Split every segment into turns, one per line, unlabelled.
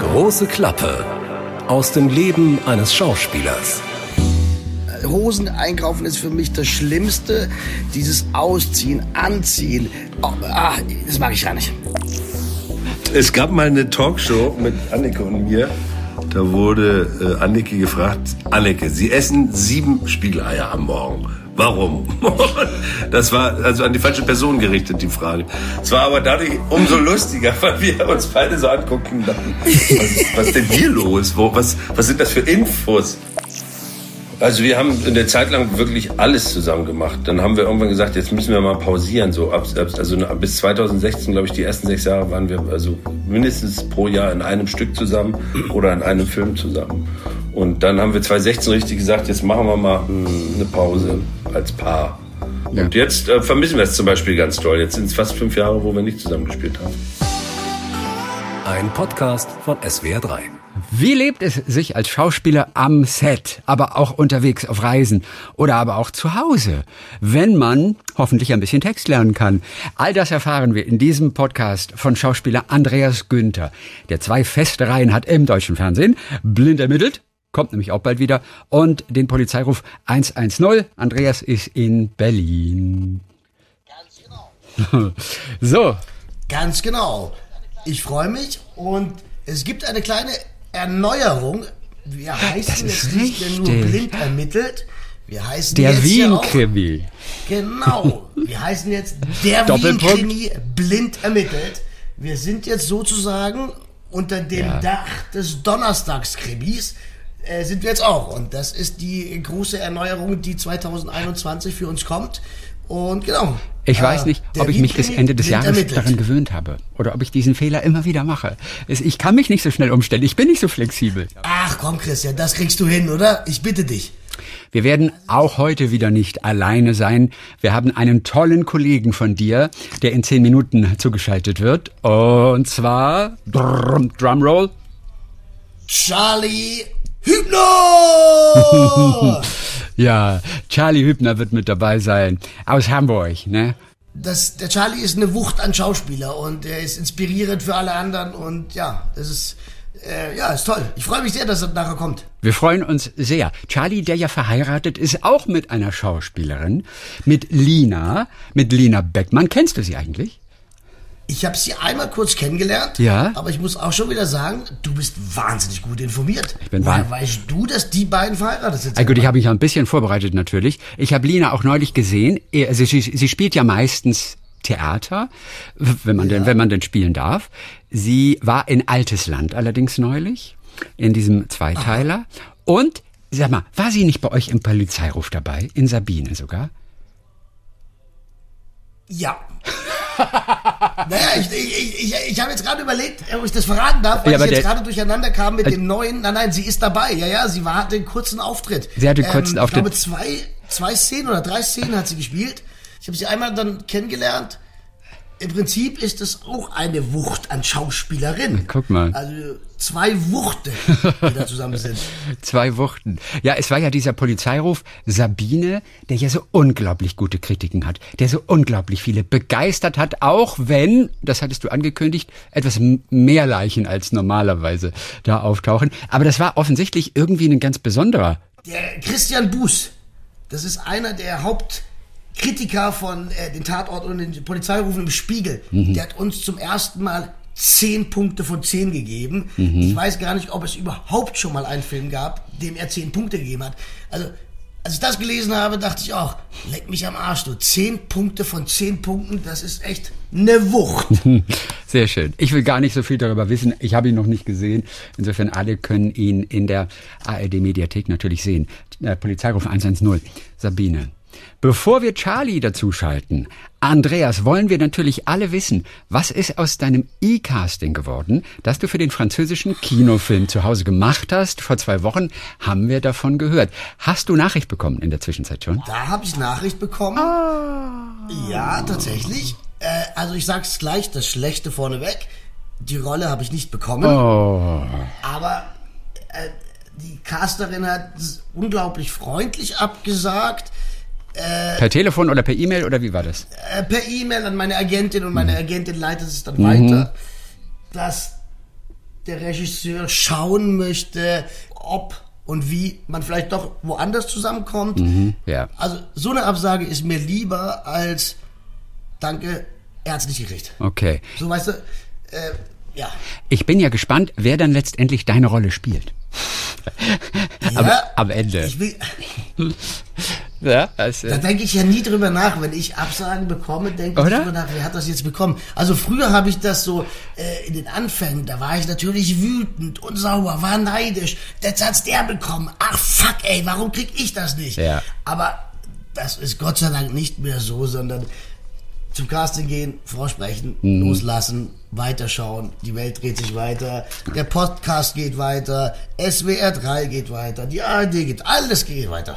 Große Klappe aus dem Leben eines Schauspielers.
Hosen einkaufen ist für mich das Schlimmste. Dieses Ausziehen, Anziehen, oh, ah, das mag ich gar nicht.
Es gab mal eine Talkshow mit Anneke und mir. Da wurde äh, Anneke gefragt, Anneke, Sie essen sieben Spiegeleier am Morgen. Warum? Das war also an die falsche Person gerichtet, die Frage. Es war aber dadurch umso lustiger, weil wir uns beide so angucken, was, was ist denn hier los? Wo, was, was sind das für Infos? Also wir haben eine Zeit lang wirklich alles zusammen gemacht. Dann haben wir irgendwann gesagt, jetzt müssen wir mal pausieren. So ab, also bis 2016, glaube ich, die ersten sechs Jahre waren wir also mindestens pro Jahr in einem Stück zusammen oder in einem Film zusammen. Und dann haben wir 2016 richtig gesagt, jetzt machen wir mal eine Pause als Paar. Ja. Und jetzt äh, vermissen wir es zum Beispiel ganz toll. Jetzt sind es fast fünf Jahre, wo wir nicht zusammen gespielt haben.
Ein Podcast von SWR3.
Wie lebt es sich als Schauspieler am Set, aber auch unterwegs auf Reisen oder aber auch zu Hause, wenn man hoffentlich ein bisschen Text lernen kann? All das erfahren wir in diesem Podcast von Schauspieler Andreas Günther, der zwei feste Reihen hat im deutschen Fernsehen, blind ermittelt, kommt nämlich auch bald wieder, und den Polizeiruf 110. Andreas ist in Berlin.
Ganz genau.
so.
Ganz genau. Ich freue mich und es gibt eine kleine Erneuerung. Wir heißen jetzt nicht mehr nur blind ermittelt. Wir heißen
der
jetzt
Wien-Krimi.
Ja genau. Wir heißen jetzt der Wien-Krimi blind ermittelt. Wir sind jetzt sozusagen unter dem ja. Dach des Donnerstagskrimis äh, sind wir jetzt auch. Und das ist die große Erneuerung, die 2021 für uns kommt. Und genau.
Ich weiß äh, nicht, ob ich mich bis Ende des Jahres ermittelt. daran gewöhnt habe oder ob ich diesen Fehler immer wieder mache. Ich kann mich nicht so schnell umstellen. Ich bin nicht so flexibel.
Ach komm, Christian, das kriegst du hin, oder? Ich bitte dich.
Wir werden auch heute wieder nicht alleine sein. Wir haben einen tollen Kollegen von dir, der in zehn Minuten zugeschaltet wird. Und zwar Drumroll.
Charlie Hübner!
ja, Charlie Hübner wird mit dabei sein. Aus Hamburg, ne?
Das, der Charlie ist eine Wucht an Schauspieler und er ist inspirierend für alle anderen und ja, das ist, äh, ja, ist toll. Ich freue mich sehr, dass er nachher kommt.
Wir freuen uns sehr. Charlie, der ja verheiratet ist, auch mit einer Schauspielerin, mit Lina, mit Lina Beckmann. Kennst du sie eigentlich?
Ich habe sie einmal kurz kennengelernt,
ja?
aber ich muss auch schon wieder sagen, du bist wahnsinnig gut informiert.
Ich bin
Woher weißt du, dass die beiden verheiratet sind?
Ah, gut, ich habe mich ein bisschen vorbereitet natürlich. Ich habe Lina auch neulich gesehen. Also sie, sie spielt ja meistens Theater, wenn man ja. denn wenn man denn spielen darf. Sie war in Altes Land allerdings neulich in diesem Zweiteiler Aha. und sag mal, war sie nicht bei euch im Polizeiruf dabei in Sabine sogar?
Ja. naja, ich, ich, ich, ich habe jetzt gerade überlegt, ob ich das verraten darf, weil ja, ich jetzt gerade durcheinander kam mit äh, dem neuen. Nein, nein, sie ist dabei. Ja, ja, sie war, hatte einen kurzen Auftritt.
Sie hatte einen kurzen
ähm,
Auftritt.
Ich glaube, zwei, zwei Szenen oder drei Szenen hat sie gespielt. Ich habe sie einmal dann kennengelernt im Prinzip ist es auch eine Wucht an Schauspielerin.
Guck mal.
Also zwei Wuchten, die da zusammen sind.
zwei Wuchten. Ja, es war ja dieser Polizeiruf Sabine, der ja so unglaublich gute Kritiken hat, der so unglaublich viele begeistert hat, auch wenn, das hattest du angekündigt, etwas mehr Leichen als normalerweise da auftauchen. Aber das war offensichtlich irgendwie ein ganz besonderer.
Der Christian Buß, das ist einer der Haupt Kritiker von äh, den Tatort und den Polizeirufen im Spiegel, mhm. der hat uns zum ersten Mal zehn Punkte von zehn gegeben. Mhm. Ich weiß gar nicht, ob es überhaupt schon mal einen Film gab, dem er zehn Punkte gegeben hat. Also, als ich das gelesen habe, dachte ich auch, leck mich am Arsch, du. Zehn Punkte von zehn Punkten, das ist echt eine Wucht.
Sehr schön. Ich will gar nicht so viel darüber wissen. Ich habe ihn noch nicht gesehen. Insofern alle können ihn in der ARD Mediathek natürlich sehen. Äh, Polizeiruf 110. Sabine. Bevor wir Charlie dazuschalten, Andreas, wollen wir natürlich alle wissen, was ist aus deinem E-Casting geworden, das du für den französischen Kinofilm zu Hause gemacht hast? Vor zwei Wochen haben wir davon gehört. Hast du Nachricht bekommen in der Zwischenzeit schon?
Da habe ich Nachricht bekommen. Ah. Ja, tatsächlich. Äh, also ich sag's gleich, das Schlechte vorneweg. Die Rolle habe ich nicht bekommen.
Oh.
Aber äh, die Casterin hat unglaublich freundlich abgesagt.
Äh, per Telefon oder per E-Mail oder wie war das?
Äh, per E-Mail an meine Agentin und meine mhm. Agentin leitet es dann mhm. weiter, dass
der Regisseur schauen möchte, ob und wie man vielleicht doch woanders zusammenkommt.
ja.
Also so eine Absage ist mir lieber als Danke, er hat's nicht gekriegt.
Okay.
So weißt du, äh, ja.
Ich bin ja gespannt, wer dann letztendlich deine Rolle spielt. am,
Ja,
am Ende.
Ich will,
Ja, das,
da denke ich ja nie drüber nach. Wenn ich Absagen bekomme, denke ich drüber nach, wer hat das jetzt bekommen. Also früher habe ich das so äh, in den Anfängen, da war ich natürlich wütend und sauer, war neidisch. Jetzt hat's der bekommen. Ach fuck, ey, warum krieg ich das nicht?
Ja.
Aber das ist Gott sei Dank nicht mehr so, sondern zum Casting gehen, vorsprechen,
Mhm.
loslassen, weiterschauen. Die Welt dreht sich weiter. Der Podcast geht weiter. SWR 3 geht weiter. Die ARD geht, alles geht weiter.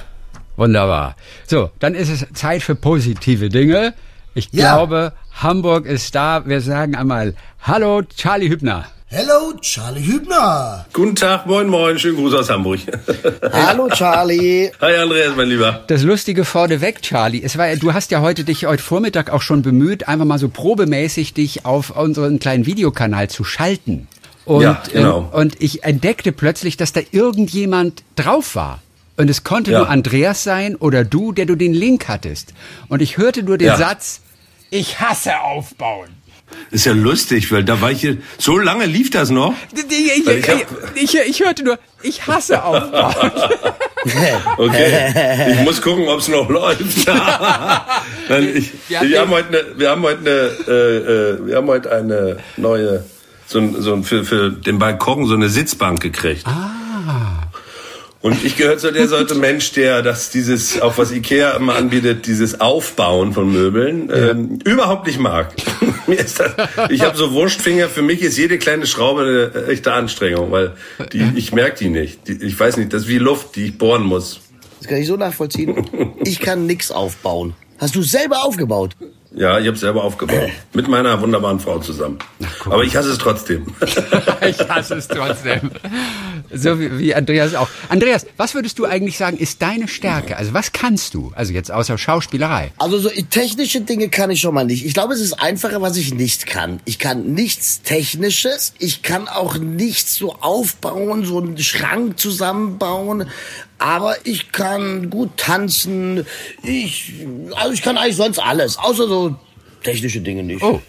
Wunderbar. So, dann ist es Zeit für positive Dinge. Ich
Ja.
glaube, Hamburg ist da. Wir sagen einmal Hallo, Charlie Hübner.
Hello, Charlie Hübner.
Guten Tag, moin, moin, schönen Gruß aus Hamburg.
Hallo, Charlie.
Hi Andreas, mein Lieber.
Das Lustige vorneweg, Charlie. Es war, du hast ja heute dich heute Vormittag auch schon bemüht, einfach mal so probemäßig dich auf unseren kleinen Videokanal zu schalten. Und,
Ja, genau.
ähm, und ich entdeckte plötzlich, dass da irgendjemand drauf war. Und es konnte
Ja.
nur Andreas sein oder du, der du den Link hattest. Und ich hörte nur den
Ja.
Satz, ich hasse aufbauen.
Ist ja lustig, weil da war ich hier, so lange lief das noch.
Ich, ich,
ich
ich, hörte nur, ich hasse aufbauen.
Okay, ich muss gucken, ob es noch läuft. Nein, ich,
Wir haben
wir, haben
den-
heute eine, wir haben heute eine, äh, äh, wir haben heute eine neue, so ein, so ein für, für den Balkon so eine Sitzbank gekriegt.
Ah.
Und ich gehöre zu der Sorte Mensch, der das dieses, auch was Ikea immer anbietet, dieses Aufbauen von Möbeln, ähm, überhaupt nicht mag. Mir ist das, ich habe so Wurstfinger, für mich ist jede kleine Schraube eine echte Anstrengung, weil die, ich merke die nicht. Die, ich weiß nicht, das ist wie Luft, die ich bohren muss.
Das kann ich so nachvollziehen. Ich kann nix aufbauen. Hast du selber aufgebaut?
Ja, ich habe selber aufgebaut. Mit meiner wunderbaren Frau zusammen. Aber ich hasse es trotzdem.
Ich hasse es trotzdem. So wie, wie Andreas auch. Andreas, was würdest du eigentlich sagen, ist deine Stärke? Also was kannst du? Also jetzt außer Schauspielerei.
Also so technische Dinge kann ich schon mal nicht. Ich glaube, es ist einfacher, was ich nicht kann. Ich kann nichts Technisches. Ich kann auch nichts so aufbauen, so einen Schrank zusammenbauen. Aber ich kann gut tanzen. Ich, also ich kann eigentlich sonst alles. Außer so technische Dinge nicht.
Oh.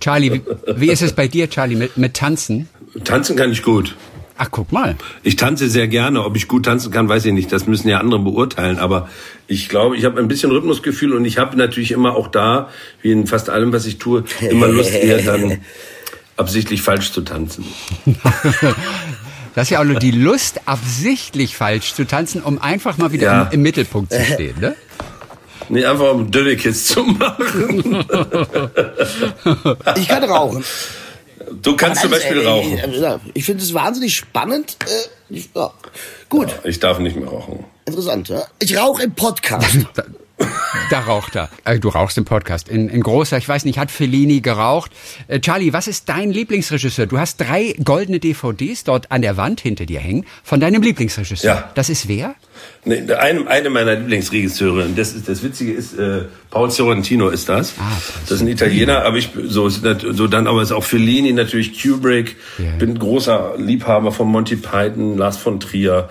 Charlie, wie, wie ist es bei dir, Charlie, mit, mit Tanzen?
Tanzen kann ich gut.
Ach, guck mal.
Ich tanze sehr gerne. Ob ich gut tanzen kann, weiß ich nicht. Das müssen ja andere beurteilen. Aber ich glaube, ich habe ein bisschen Rhythmusgefühl und ich habe natürlich immer auch da, wie in fast allem, was ich tue, immer Lust, eher dann absichtlich falsch zu tanzen.
Das ist ja auch nur die Lust, absichtlich falsch zu tanzen, um einfach mal wieder
Ja.
im, im Mittelpunkt zu stehen, ne?
Nee, einfach um Dönnekiss zu machen.
Ich kann rauchen.
Du kannst zum Beispiel
äh,
rauchen.
Ich finde es wahnsinnig spannend. Äh, ich, ja. Gut,
Ich darf nicht mehr rauchen.
interessant. Ja? Ich rauche im Podcast.
Da, raucht er. Äh, du rauchst im Podcast. In, in großer, ich weiß nicht, hat Fellini geraucht. Äh, Charlie, was ist dein Lieblingsregisseur? Du hast drei goldene DVDs dort an der Wand hinter dir hängen von deinem Lieblingsregisseur.
Ja.
Das ist wer?
Nee, eine, eine meiner Lieblingsregisseure, und das, ist, das Witzige ist, äh, Paul Sorrentino ist das.
Ah,
das ist ein Italiener, aber ich, so, so dann, aber ist auch Fellini, natürlich Kubrick,
Ja.
bin großer Liebhaber von Monty Python, Lars von Trier,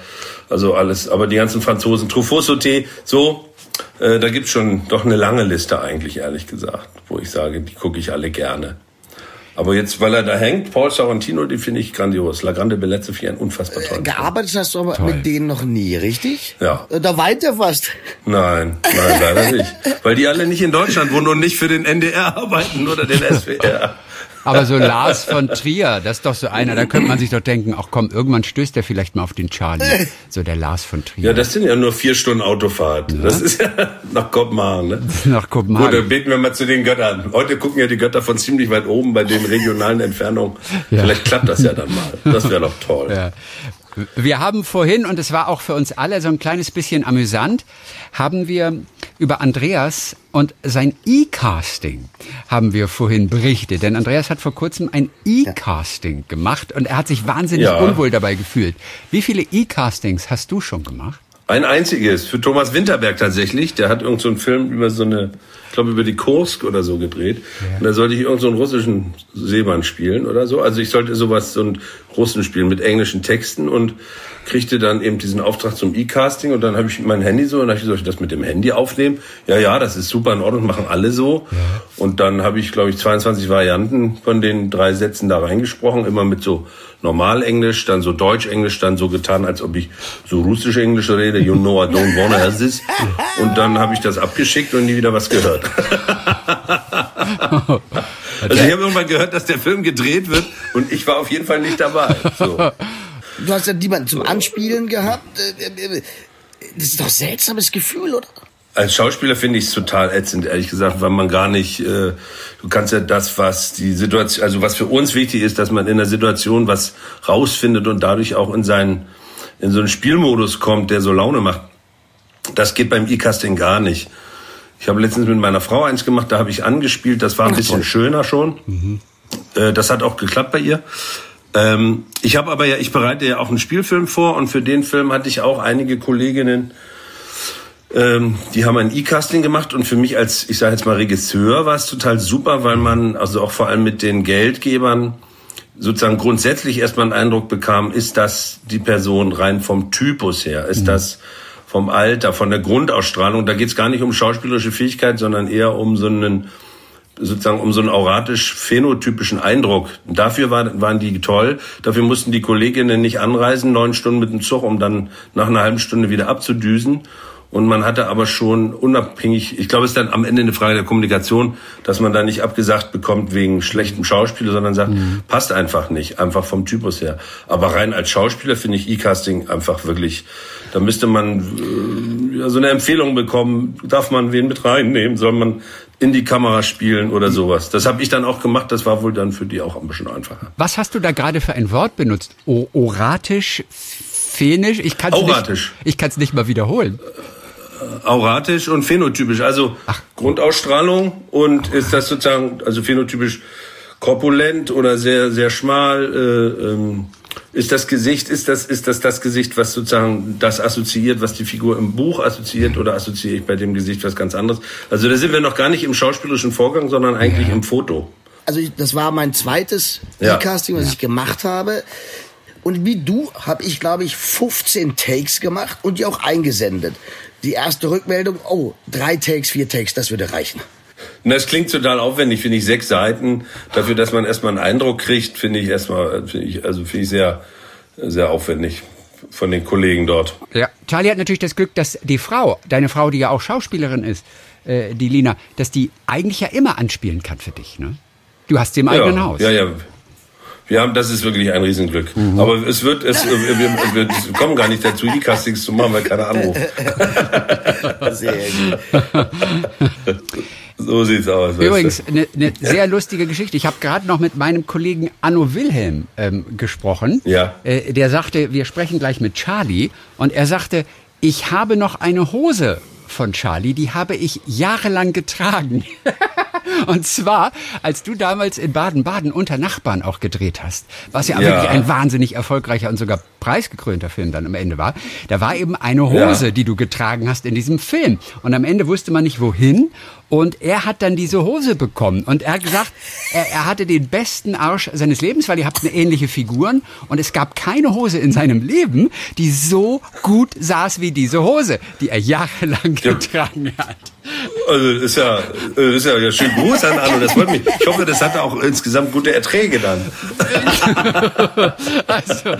also alles, aber die ganzen Franzosen, Truffaut, Sauté, so, äh, da gibt's schon doch eine lange Liste eigentlich, ehrlich gesagt, wo ich sage, die gucke ich alle gerne. Aber jetzt, weil er da hängt, Paul Sorrentino, die finde ich grandios. La Grande Bellezza ich einen unfassbar tollen Film.
Gearbeitet hast du aber mit denen noch nie, richtig?
Ja.
Äh, Da weint er fast.
Nein, nein, leider nicht. Weil die alle nicht in Deutschland wohnen und nicht für den NDR arbeiten oder den SWR.
Aber so Lars von Trier, das ist doch so einer, da könnte man sich doch denken, ach komm, irgendwann stößt er vielleicht mal auf den Charlie. So der Lars von Trier.
Ja, das sind ja nur vier Stunden Autofahrt. Das ist ja nach Kopenhagen. Ne?
Nach Kopenhagen.
Gut, dann beten wir mal zu den Göttern. Heute gucken ja die Götter von ziemlich weit oben bei den regionalen Entfernungen.
Ja.
Vielleicht klappt das ja dann mal. Das wäre doch toll.
Ja. Wir haben vorhin, und es war auch für uns alle so ein kleines bisschen amüsant, haben wir über Andreas und sein E-Casting haben wir vorhin berichtet. Denn Andreas hat vor kurzem ein E-Casting gemacht und er hat sich wahnsinnig
Ja.
unwohl dabei gefühlt. Wie viele E-Castings hast du schon gemacht?
Ein einziges, für Thomas Winterberg tatsächlich. Der hat irgend so einen Film über so eine glaube über die Kursk oder so gedreht. Und da sollte ich irgendeinen so einen russischen Seemann spielen oder so. Also ich sollte sowas, so einen Russen spielen mit englischen Texten und kriegte dann eben diesen Auftrag zum E-Casting und dann habe ich mein Handy so und ich soll ich das mit dem Handy aufnehmen? Ja, ja, das ist super in Ordnung, machen alle so. Und dann habe ich, glaube ich, 22 Varianten von den drei Sätzen da reingesprochen, immer mit so Normal-Englisch, dann so Deutsch-Englisch, dann so getan, als ob ich so russisch-englisch rede, you know I don't wanna have this. Und dann habe ich das abgeschickt und nie wieder was gehört. also ich habe irgendwann gehört, dass der Film gedreht wird und ich war auf jeden Fall nicht dabei. So.
Du hast ja niemanden zum Anspielen gehabt. Äh, äh, Das ist doch ein seltsames Gefühl, oder?
Als Schauspieler finde ich es total ätzend, ehrlich gesagt, weil man gar nicht, äh, du kannst ja das, was die Situation, also was für uns wichtig ist, dass man in der Situation was rausfindet und dadurch auch in seinen, in so einen Spielmodus kommt, der so Laune macht. Das geht beim E-Casting gar nicht. Ich habe letztens mit meiner Frau eins gemacht, da habe ich angespielt, das war ein bisschen schöner schon. Äh, das hat auch geklappt bei ihr. Ähm, ich habe aber ja, ich bereite ja auch einen Spielfilm vor und für den Film hatte ich auch einige Kolleginnen, ähm, die haben ein E-Casting gemacht und für mich als, ich sage jetzt mal Regisseur, war es total super, weil man also auch vor allem mit den Geldgebern sozusagen grundsätzlich erstmal einen Eindruck bekam, ist das die Person rein vom Typus her, ist das vom Alter, von der Grundausstrahlung, da geht es gar nicht um schauspielerische Fähigkeit, sondern eher um so einen sozusagen um so einen auratisch-phänotypischen Eindruck. Dafür war, waren die toll. Dafür mussten die Kolleginnen nicht anreisen, neun Stunden mit dem Zug, um dann nach einer halben Stunde wieder abzudüsen. Und man hatte aber schon unabhängig, ich glaube, es ist dann am Ende eine Frage der Kommunikation, dass man da nicht abgesagt bekommt wegen schlechtem Schauspiel, sondern sagt, passt einfach nicht, einfach vom Typus her. Aber rein als Schauspieler finde ich E-Casting einfach wirklich, da müsste man äh, so eine Empfehlung bekommen, darf man wen mit reinnehmen, soll man in die Kamera spielen oder sowas. Das habe ich dann auch gemacht, das war wohl dann für die auch ein bisschen einfacher.
Was hast du da gerade für ein Wort benutzt? O oratisch, phänisch? Ich kann es nicht, mal wiederholen.
auratisch und phänotypisch. Also Grundausstrahlung und ist das sozusagen, also phänotypisch korpulent oder sehr, sehr schmal, äh, ähm, ist das Gesicht, ist das, ist das das Gesicht, was sozusagen das assoziiert, was die Figur im Buch assoziiert oder assoziiere ich bei dem Gesicht was ganz anderes? Also da sind wir noch gar nicht im schauspielerischen Vorgang, sondern eigentlich im Foto.
Also ich, das war mein zweites
Ja.
E-Casting, was ich gemacht habe. Und wie du habe ich, glaube ich, 15 Takes gemacht und die auch eingesendet. Die erste Rückmeldung, oh, drei Takes, vier Takes, das würde reichen.
Und das klingt total aufwendig, finde ich, sechs Seiten. Dafür, dass man erstmal einen Eindruck kriegt, finde ich erstmal, finde ich, also finde ich sehr, sehr aufwendig von den Kollegen dort.
Ja. Charlie hat natürlich das Glück, dass die Frau, deine Frau, die ja auch Schauspielerin ist, äh, die Lina, dass die eigentlich ja immer anspielen kann für dich. Ne? Du hast sie im eigenen
ja,
Haus.
Ja, ja. Wir haben, das ist wirklich ein Riesenglück. Aber es wird, es, wir, wir, wir kommen gar nicht dazu, E-Castings zu machen, weil keiner anruft.
Sehr gut.
So sieht's aus.
Übrigens, eine ne sehr lustige Geschichte. Ich habe gerade noch mit meinem Kollegen Anno Wilhelm ähm, gesprochen.
Ja.
Äh, der sagte, wir sprechen gleich mit Charlie. Und er sagte, ich habe noch eine Hose von Charlie, die habe ich jahrelang getragen. Und zwar, als du damals in Baden-Baden unter Nachbarn auch gedreht hast, was ja,
Ja.
wirklich ein wahnsinnig erfolgreicher und sogar preisgekrönter Film dann am Ende war, da war eben eine Hose,
Ja.
die du getragen hast in diesem Film. Und am Ende wusste man nicht wohin. Und er hat dann diese Hose bekommen. Und er hat gesagt, er, er hatte den besten Arsch seines Lebens, weil ihr habt eine ähnliche Figuren. Und es gab keine Hose in seinem Leben, die so gut saß wie diese Hose, die er jahrelang getragen hat.
Also ist ja, ist ja, ja schön Gruß an Anno, das freut mich. Ich hoffe, das hatte auch insgesamt gute Erträge dann.
Also,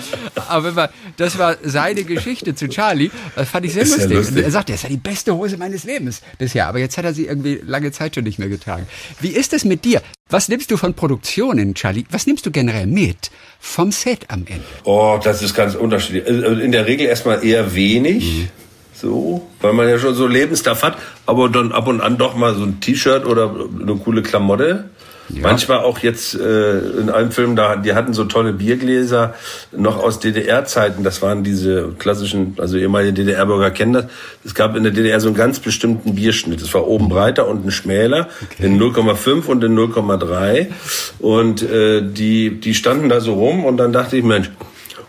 aber das war seine Geschichte zu Charlie. Das fand ich sehr
Ist ja
lustig.
lustig.
Er sagte, das war die beste Hose meines Lebens bisher. Aber jetzt hat er sie irgendwie lange Zeit schon nicht mehr getragen. Wie ist es mit dir? Was nimmst du von Produktionen, Charlie? Was nimmst du generell mit vom Set am Ende?
Oh, das ist ganz unterschiedlich. Also In der Regel erstmal eher wenig. So, weil man ja schon so Lebensstuff hat, aber dann ab und an doch mal so ein T-Shirt oder eine coole Klamotte. Manchmal auch jetzt äh, in einem Film, da die hatten so tolle Biergläser noch aus DDR-Zeiten. Das waren diese klassischen, also ehemalige DDR-Bürger kennen das. Es gab in der DDR so einen ganz bestimmten Bierschnitt. Es war oben breiter, unten schmäler, in 0,5 und in 0,3. Und äh, die die standen da so rum und dann dachte ich, Mensch,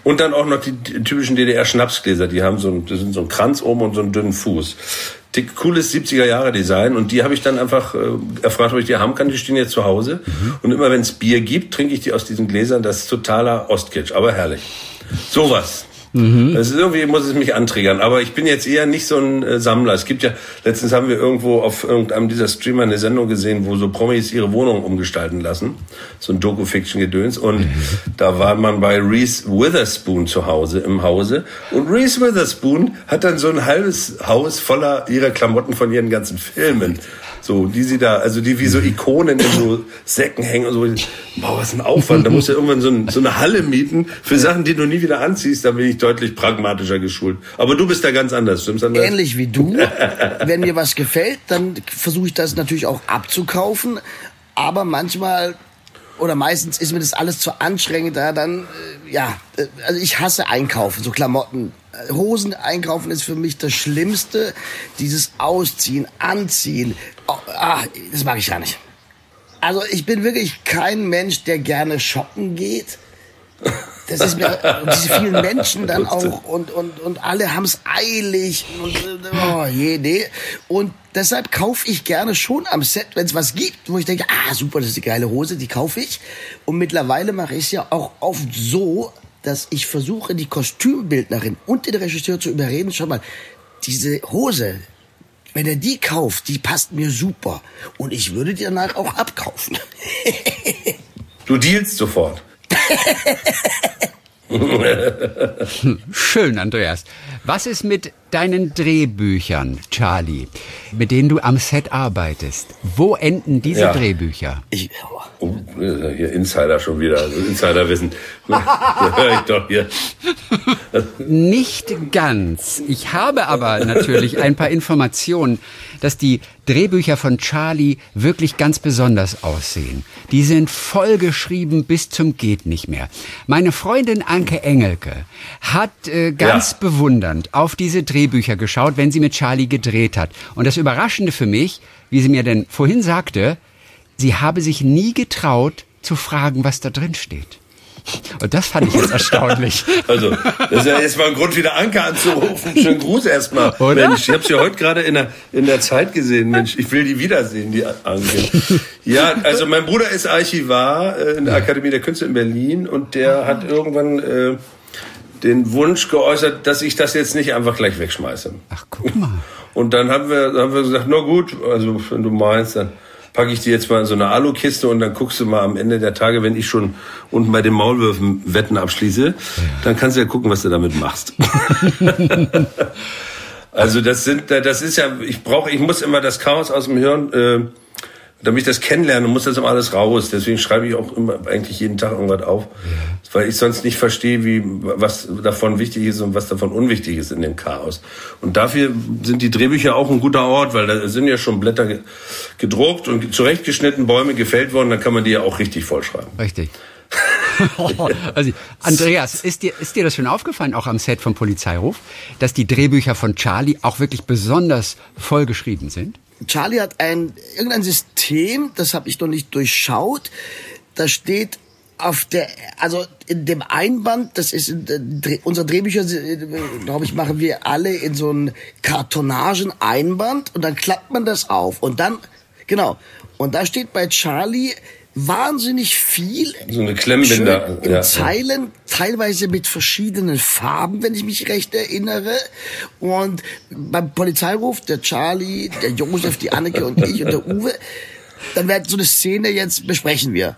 und dann auch noch die, die typischen DDR-Schnapsgläser, die haben so ein, das sind so ein Kranz oben und so einen dünnen Fuß. Cooles 70er-Jahre-Design und die habe ich dann einfach äh, erfragt, ob ich die haben kann. Die stehen jetzt zu Hause und immer wenn es Bier gibt, trinke ich die aus diesen Gläsern. Das ist totaler Ostkitsch, aber herrlich. Sowas. Mhm. Das ist irgendwie muss es mich antriggern. Aber ich bin jetzt eher nicht so ein äh, Sammler. Es gibt ja, letztens haben wir irgendwo auf irgendeinem dieser Streamer eine Sendung gesehen, wo so Promis ihre Wohnung umgestalten lassen. So ein Doku-Fiction-Gedöns. Und mhm. da war man bei Reese Witherspoon zu Hause, im Hause. Und Reese Witherspoon hat dann so ein halbes Haus voller ihrer Klamotten von ihren ganzen Filmen. So, die sie da, also die wie so Ikonen in so Säcken hängen und so. Boah, was ein Aufwand. Da musst du irgendwann so, ein, so eine Halle mieten für Sachen, die du nie wieder anziehst. Da bin ich deutlich pragmatischer geschult. Aber du bist da ganz anders, stimmt's anders?
Ähnlich wie du. Wenn mir was gefällt, dann versuche ich das natürlich auch abzukaufen. Aber manchmal oder meistens ist mir das alles zu anstrengend, da dann, äh, ja, äh, also ich hasse Einkaufen, so Klamotten. Hosen einkaufen ist für mich das Schlimmste. Dieses Ausziehen, Anziehen, oh, ah, das mag ich gar nicht. Also ich bin wirklich kein Mensch, der gerne shoppen geht. Das ist mir, diese vielen Menschen dann auch und, und, und alle haben es eilig und, oh je, nee. Und deshalb kaufe ich gerne schon am Set, wenn es was gibt, wo ich denke, ah super, das ist die geile Hose, die kaufe ich. Und mittlerweile mache ich es ja auch oft so, dass ich versuche, die Kostümbildnerin und den Regisseur zu überreden, schau mal, diese Hose, wenn er die kauft, die passt mir super. Und ich würde die danach auch abkaufen.
du dealst sofort.
Schön, Andreas. Was ist mit deinen Drehbüchern, Charlie, mit denen du am Set arbeitest? Wo enden diese ja. Drehbücher?
Ich,
oh, hier Insider schon wieder, also Insiderwissen. höre ich doch hier.
Nicht ganz. Ich habe aber natürlich ein paar Informationen, dass die Drehbücher von Charlie wirklich ganz besonders aussehen. Die sind vollgeschrieben bis zum geht nicht mehr. Meine Freundin Anke Engelke hat äh, ganz ja. bewundernd auf diese Drehbücher geschaut, wenn sie mit Charlie gedreht hat. Und das Überraschende für mich, wie sie mir denn vorhin sagte, sie habe sich nie getraut zu fragen, was da drin steht. Und das fand ich jetzt erstaunlich.
Also, das ist ja jetzt mal ein Grund, wieder Anker anzurufen. Schönen Gruß erstmal. Oder? Mensch, ich habe sie heute gerade in der, in der Zeit gesehen. Mensch, ich will die wiedersehen, die Anke. Ja, also mein Bruder ist Archivar äh, in der Akademie der Künste in Berlin und der hat irgendwann äh, den Wunsch geäußert, dass ich das jetzt nicht einfach gleich wegschmeiße.
Ach, guck mal.
Und dann haben wir, haben wir gesagt, na gut, also wenn du meinst, dann packe ich die jetzt mal in so eine Alukiste und dann guckst du mal am Ende der Tage, wenn ich schon unten bei den Maulwürfen Wetten abschließe, dann kannst du ja gucken, was du damit machst. also das sind, das ist ja, ich brauche, ich muss immer das Chaos aus dem Hirn äh, damit ich das kennenlerne, muss das immer alles raus. Deswegen schreibe ich auch immer eigentlich jeden Tag irgendwas auf, weil ich sonst nicht verstehe, wie was davon wichtig ist und was davon unwichtig ist in dem Chaos. Und dafür sind die Drehbücher auch ein guter Ort, weil da sind ja schon Blätter gedruckt und zurechtgeschnitten, Bäume gefällt worden, dann kann man die ja auch richtig vollschreiben.
Richtig. also, Andreas, ist dir, ist dir das schon aufgefallen, auch am Set vom Polizeiruf, dass die Drehbücher von Charlie auch wirklich besonders voll geschrieben sind?
Charlie hat ein irgendein System, das habe ich noch nicht durchschaut. Da steht auf der, also in dem Einband, das ist in, unsere Drehbücher, glaube ich, machen wir alle in so ein Kartonagen-Einband und dann klappt man das auf und dann, genau, und da steht bei Charlie wahnsinnig viel.
So eine Klemmbinder.
In ja. Zeilen, teilweise mit verschiedenen Farben, wenn ich mich recht erinnere. Und beim Polizeiruf, der Charlie, der Josef, die Anneke und ich und der Uwe, dann wird so eine Szene jetzt besprechen wir.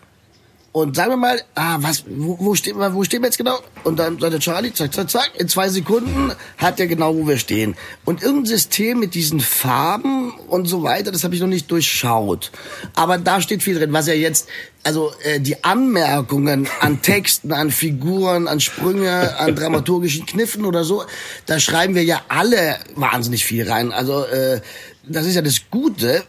Und sagen wir mal, ah, was, wo, wo, stehen, wo stehen wir jetzt genau? Und dann sagt der Charlie, zack, zack, zack, in zwei Sekunden hat er genau, wo wir stehen. Und irgendein System mit diesen Farben und so weiter, das habe ich noch nicht durchschaut. Aber da steht viel drin, was er jetzt, also äh, die Anmerkungen an Texten, an Figuren, an Sprünge, an dramaturgischen Kniffen oder so, da schreiben wir ja alle wahnsinnig viel rein. Also äh, das ist ja das Gute,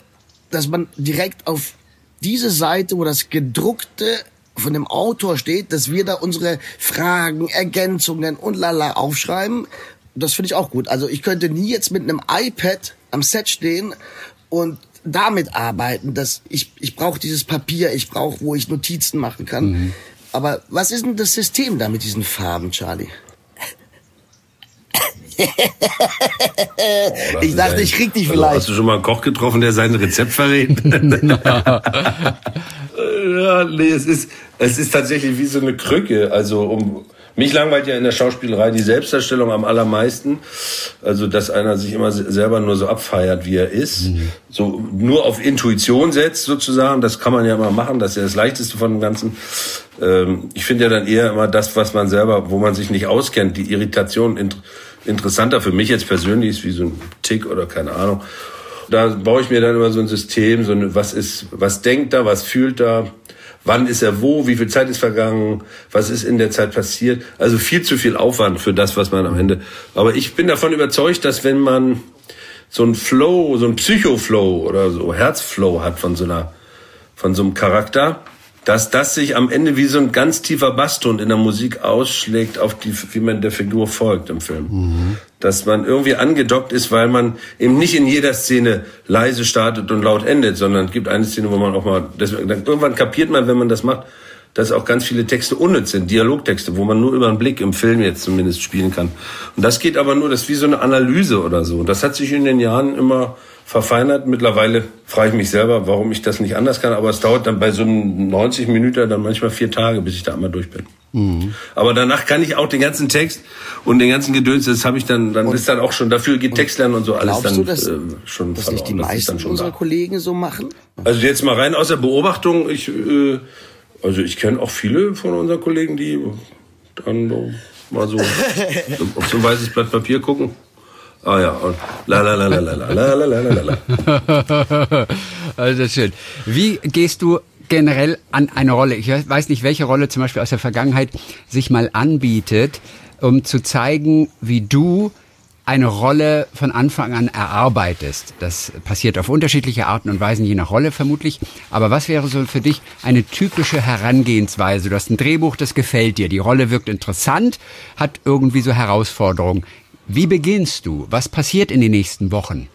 dass man direkt auf diese Seite, wo das gedruckte von dem Autor steht, dass wir da unsere Fragen, Ergänzungen und lala aufschreiben. Das finde ich auch gut. Also ich könnte nie jetzt mit einem iPad am Set stehen und damit arbeiten. Dass ich ich brauche dieses Papier, ich brauche, wo ich Notizen machen kann. Mhm. Aber was ist denn das System da mit diesen Farben, Charlie? Ich dachte, ich krieg dich
Also,
vielleicht.
hast du schon mal einen Koch getroffen, der sein Rezept verrät? ja, nee, es ist, es ist tatsächlich wie so eine Krücke. Also um mich langweilt ja in der Schauspielerei die Selbstdarstellung am allermeisten. Also, dass einer sich immer se- selber nur so abfeiert, wie er ist. So nur auf Intuition setzt sozusagen. Das kann man ja immer machen. Das ist ja das Leichteste von dem Ganzen. Ähm, ich finde ja dann eher immer das, was man selber, wo man sich nicht auskennt, die Irritation int interessanter für mich jetzt persönlich ist, wie so ein Tick oder keine Ahnung. Da baue ich mir dann immer so ein System, so eine, was ist, was denkt er, was fühlt er, wann ist er wo, wie viel Zeit ist vergangen, was ist in der Zeit passiert. Also viel zu viel Aufwand für das, was man am Ende. Aber ich bin davon überzeugt, dass wenn man so ein Flow, so ein Psychoflow oder so Herzflow hat von so einer, von so einem Charakter, dass das sich am Ende wie so ein ganz tiefer Basston in der Musik ausschlägt auf die, wie man der Figur folgt im Film. Dass man irgendwie angedockt ist, weil man eben nicht in jeder Szene leise startet und laut endet, sondern es gibt eine Szene, wo man auch mal, dann irgendwann kapiert man, wenn man das macht, dass auch ganz viele Texte unnütz sind, Dialogtexte, wo man nur über einen Blick im Film jetzt zumindest spielen kann. Und das geht aber nur, das ist wie so eine Analyse oder so. Das hat sich in den Jahren immer verfeinert. Mittlerweile frage ich mich selber, warum ich das nicht anders kann, aber es dauert dann bei so einem 90 Minuten dann manchmal vier Tage, bis ich da einmal durch bin. Aber danach kann ich auch den ganzen Text und den ganzen Gedöns, das habe ich dann, dann ist dann auch schon, dafür geht Textlernen und so alles dann
du, dass,
äh, schon
dass nicht die meisten unserer
da.
Kollegen so machen?
Also jetzt mal rein aus der Beobachtung, ich, äh, also ich kenne auch viele von unseren Kollegen, die dann mal so auf so ein weißes Blatt Papier gucken. Ah ja, und la la la la la la la la la la
also schön. Wie gehst du generell an eine Rolle? Ich weiß nicht, welche Rolle zum Beispiel aus der Vergangenheit sich mal anbietet, um zu zeigen, wie du eine Rolle von Anfang an erarbeitest. Das passiert auf unterschiedliche Arten und Weisen, je nach Rolle vermutlich. Aber was wäre so für dich eine typische Herangehensweise? Du hast ein Drehbuch, das gefällt dir. Die Rolle wirkt interessant, hat irgendwie so Herausforderungen. Wie beginnst du? Was passiert in den nächsten Wochen?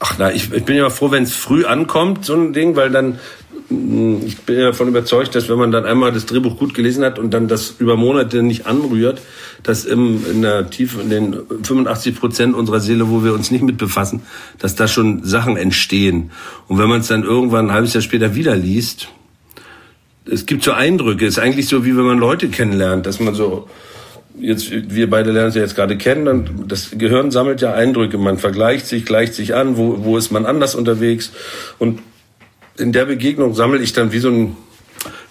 Ach na, ich, ich bin ja froh, wenn es früh ankommt, so ein Ding, weil dann, mh, ich bin ja davon überzeugt, dass wenn man dann einmal das Drehbuch gut gelesen hat und dann das über Monate nicht anrührt, dass im, in der Tiefe, in den 85 Prozent unserer Seele, wo wir uns nicht mit befassen, dass da schon Sachen entstehen. Und wenn man es dann irgendwann ein halbes Jahr später wieder liest, es gibt so Eindrücke, es ist eigentlich so, wie wenn man Leute kennenlernt, dass man so, jetzt, wir beide lernen es ja jetzt gerade kennen, dann, das Gehirn sammelt ja Eindrücke, man vergleicht sich, gleicht sich an, wo, wo ist man anders unterwegs und in der Begegnung sammle ich dann wie so ein,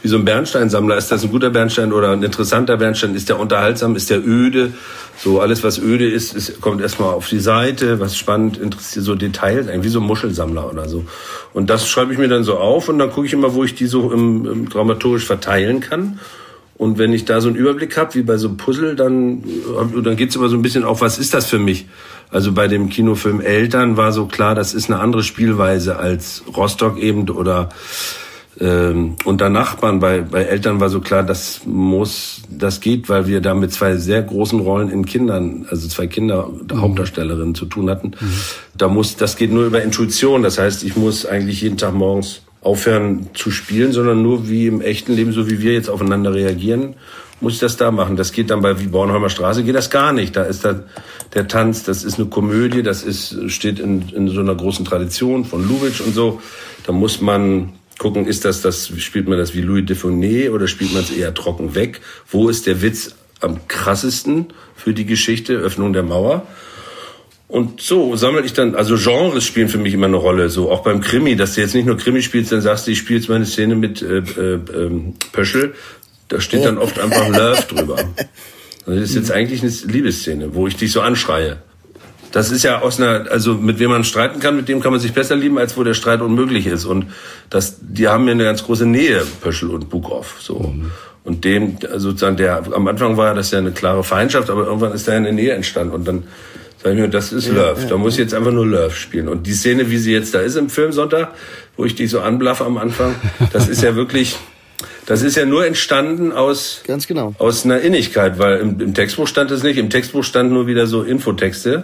wie so ein Bernsteinsammler. Ist das ein guter Bernstein oder ein interessanter Bernstein? Ist der unterhaltsam? Ist der öde? So alles, was öde ist, ist kommt erstmal auf die Seite. Was spannend, interessiert, so Details, wie so ein Muschelsammler oder so. Und das schreibe ich mir dann so auf und dann gucke ich immer, wo ich die so im, im dramaturgisch verteilen kann. Und wenn ich da so einen Überblick habe, wie bei so einem Puzzle, dann, äh, dann geht's immer so ein bisschen auf, was ist das für mich? Also bei dem Kinofilm Eltern war so klar, das ist eine andere Spielweise als Rostock eben oder ähm, unter Nachbarn. Bei, bei Eltern war so klar, das muss, das geht, weil wir da mit zwei sehr großen Rollen in Kindern, also zwei Kinder Hauptdarstellerinnen zu tun hatten. Da muss, das geht nur über Intuition. Das heißt, ich muss eigentlich jeden Tag morgens aufhören zu spielen, sondern nur wie im echten Leben, so wie wir jetzt aufeinander reagieren, muss ich das da machen. Das geht dann bei wie Bornholmer Straße, geht das gar nicht. Da ist da der Tanz, das ist eine Komödie, das ist, steht in, in so einer großen Tradition von Lubitsch und so. Da muss man gucken, ist das das, spielt man das wie Louis Defonet oder spielt man es eher trocken weg? Wo ist der Witz am krassesten für die Geschichte, Öffnung der Mauer? Und so sammle ich dann, also Genres spielen für mich immer eine Rolle, so auch beim Krimi, dass du jetzt nicht nur Krimi spielst, dann sagst du, ich spiele jetzt meine Szene mit äh, äh, ähm, Pöschel, da steht dann oft einfach Love drüber. Also das ist jetzt eigentlich eine Liebesszene, wo ich dich so anschreie. Das ist ja aus einer, also mit wem man streiten kann, mit dem kann man sich besser lieben, als wo der Streit unmöglich ist. Und das, die haben ja eine ganz große Nähe, Pöschel und Bukow, so. Und dem, sozusagen der, am Anfang war das ja eine klare Feindschaft, aber irgendwann ist da eine Nähe entstanden und dann sag ich mir, das ist Love. Da muss ich jetzt einfach nur Love spielen. Und die Szene, wie sie jetzt da ist im Film Sonntag, wo ich dich so anblaffe am Anfang, das ist ja wirklich, das ist ja nur entstanden aus,
Ganz genau.
aus einer Innigkeit, weil im, im Textbuch stand es nicht. Im Textbuch stand nur wieder so Infotexte.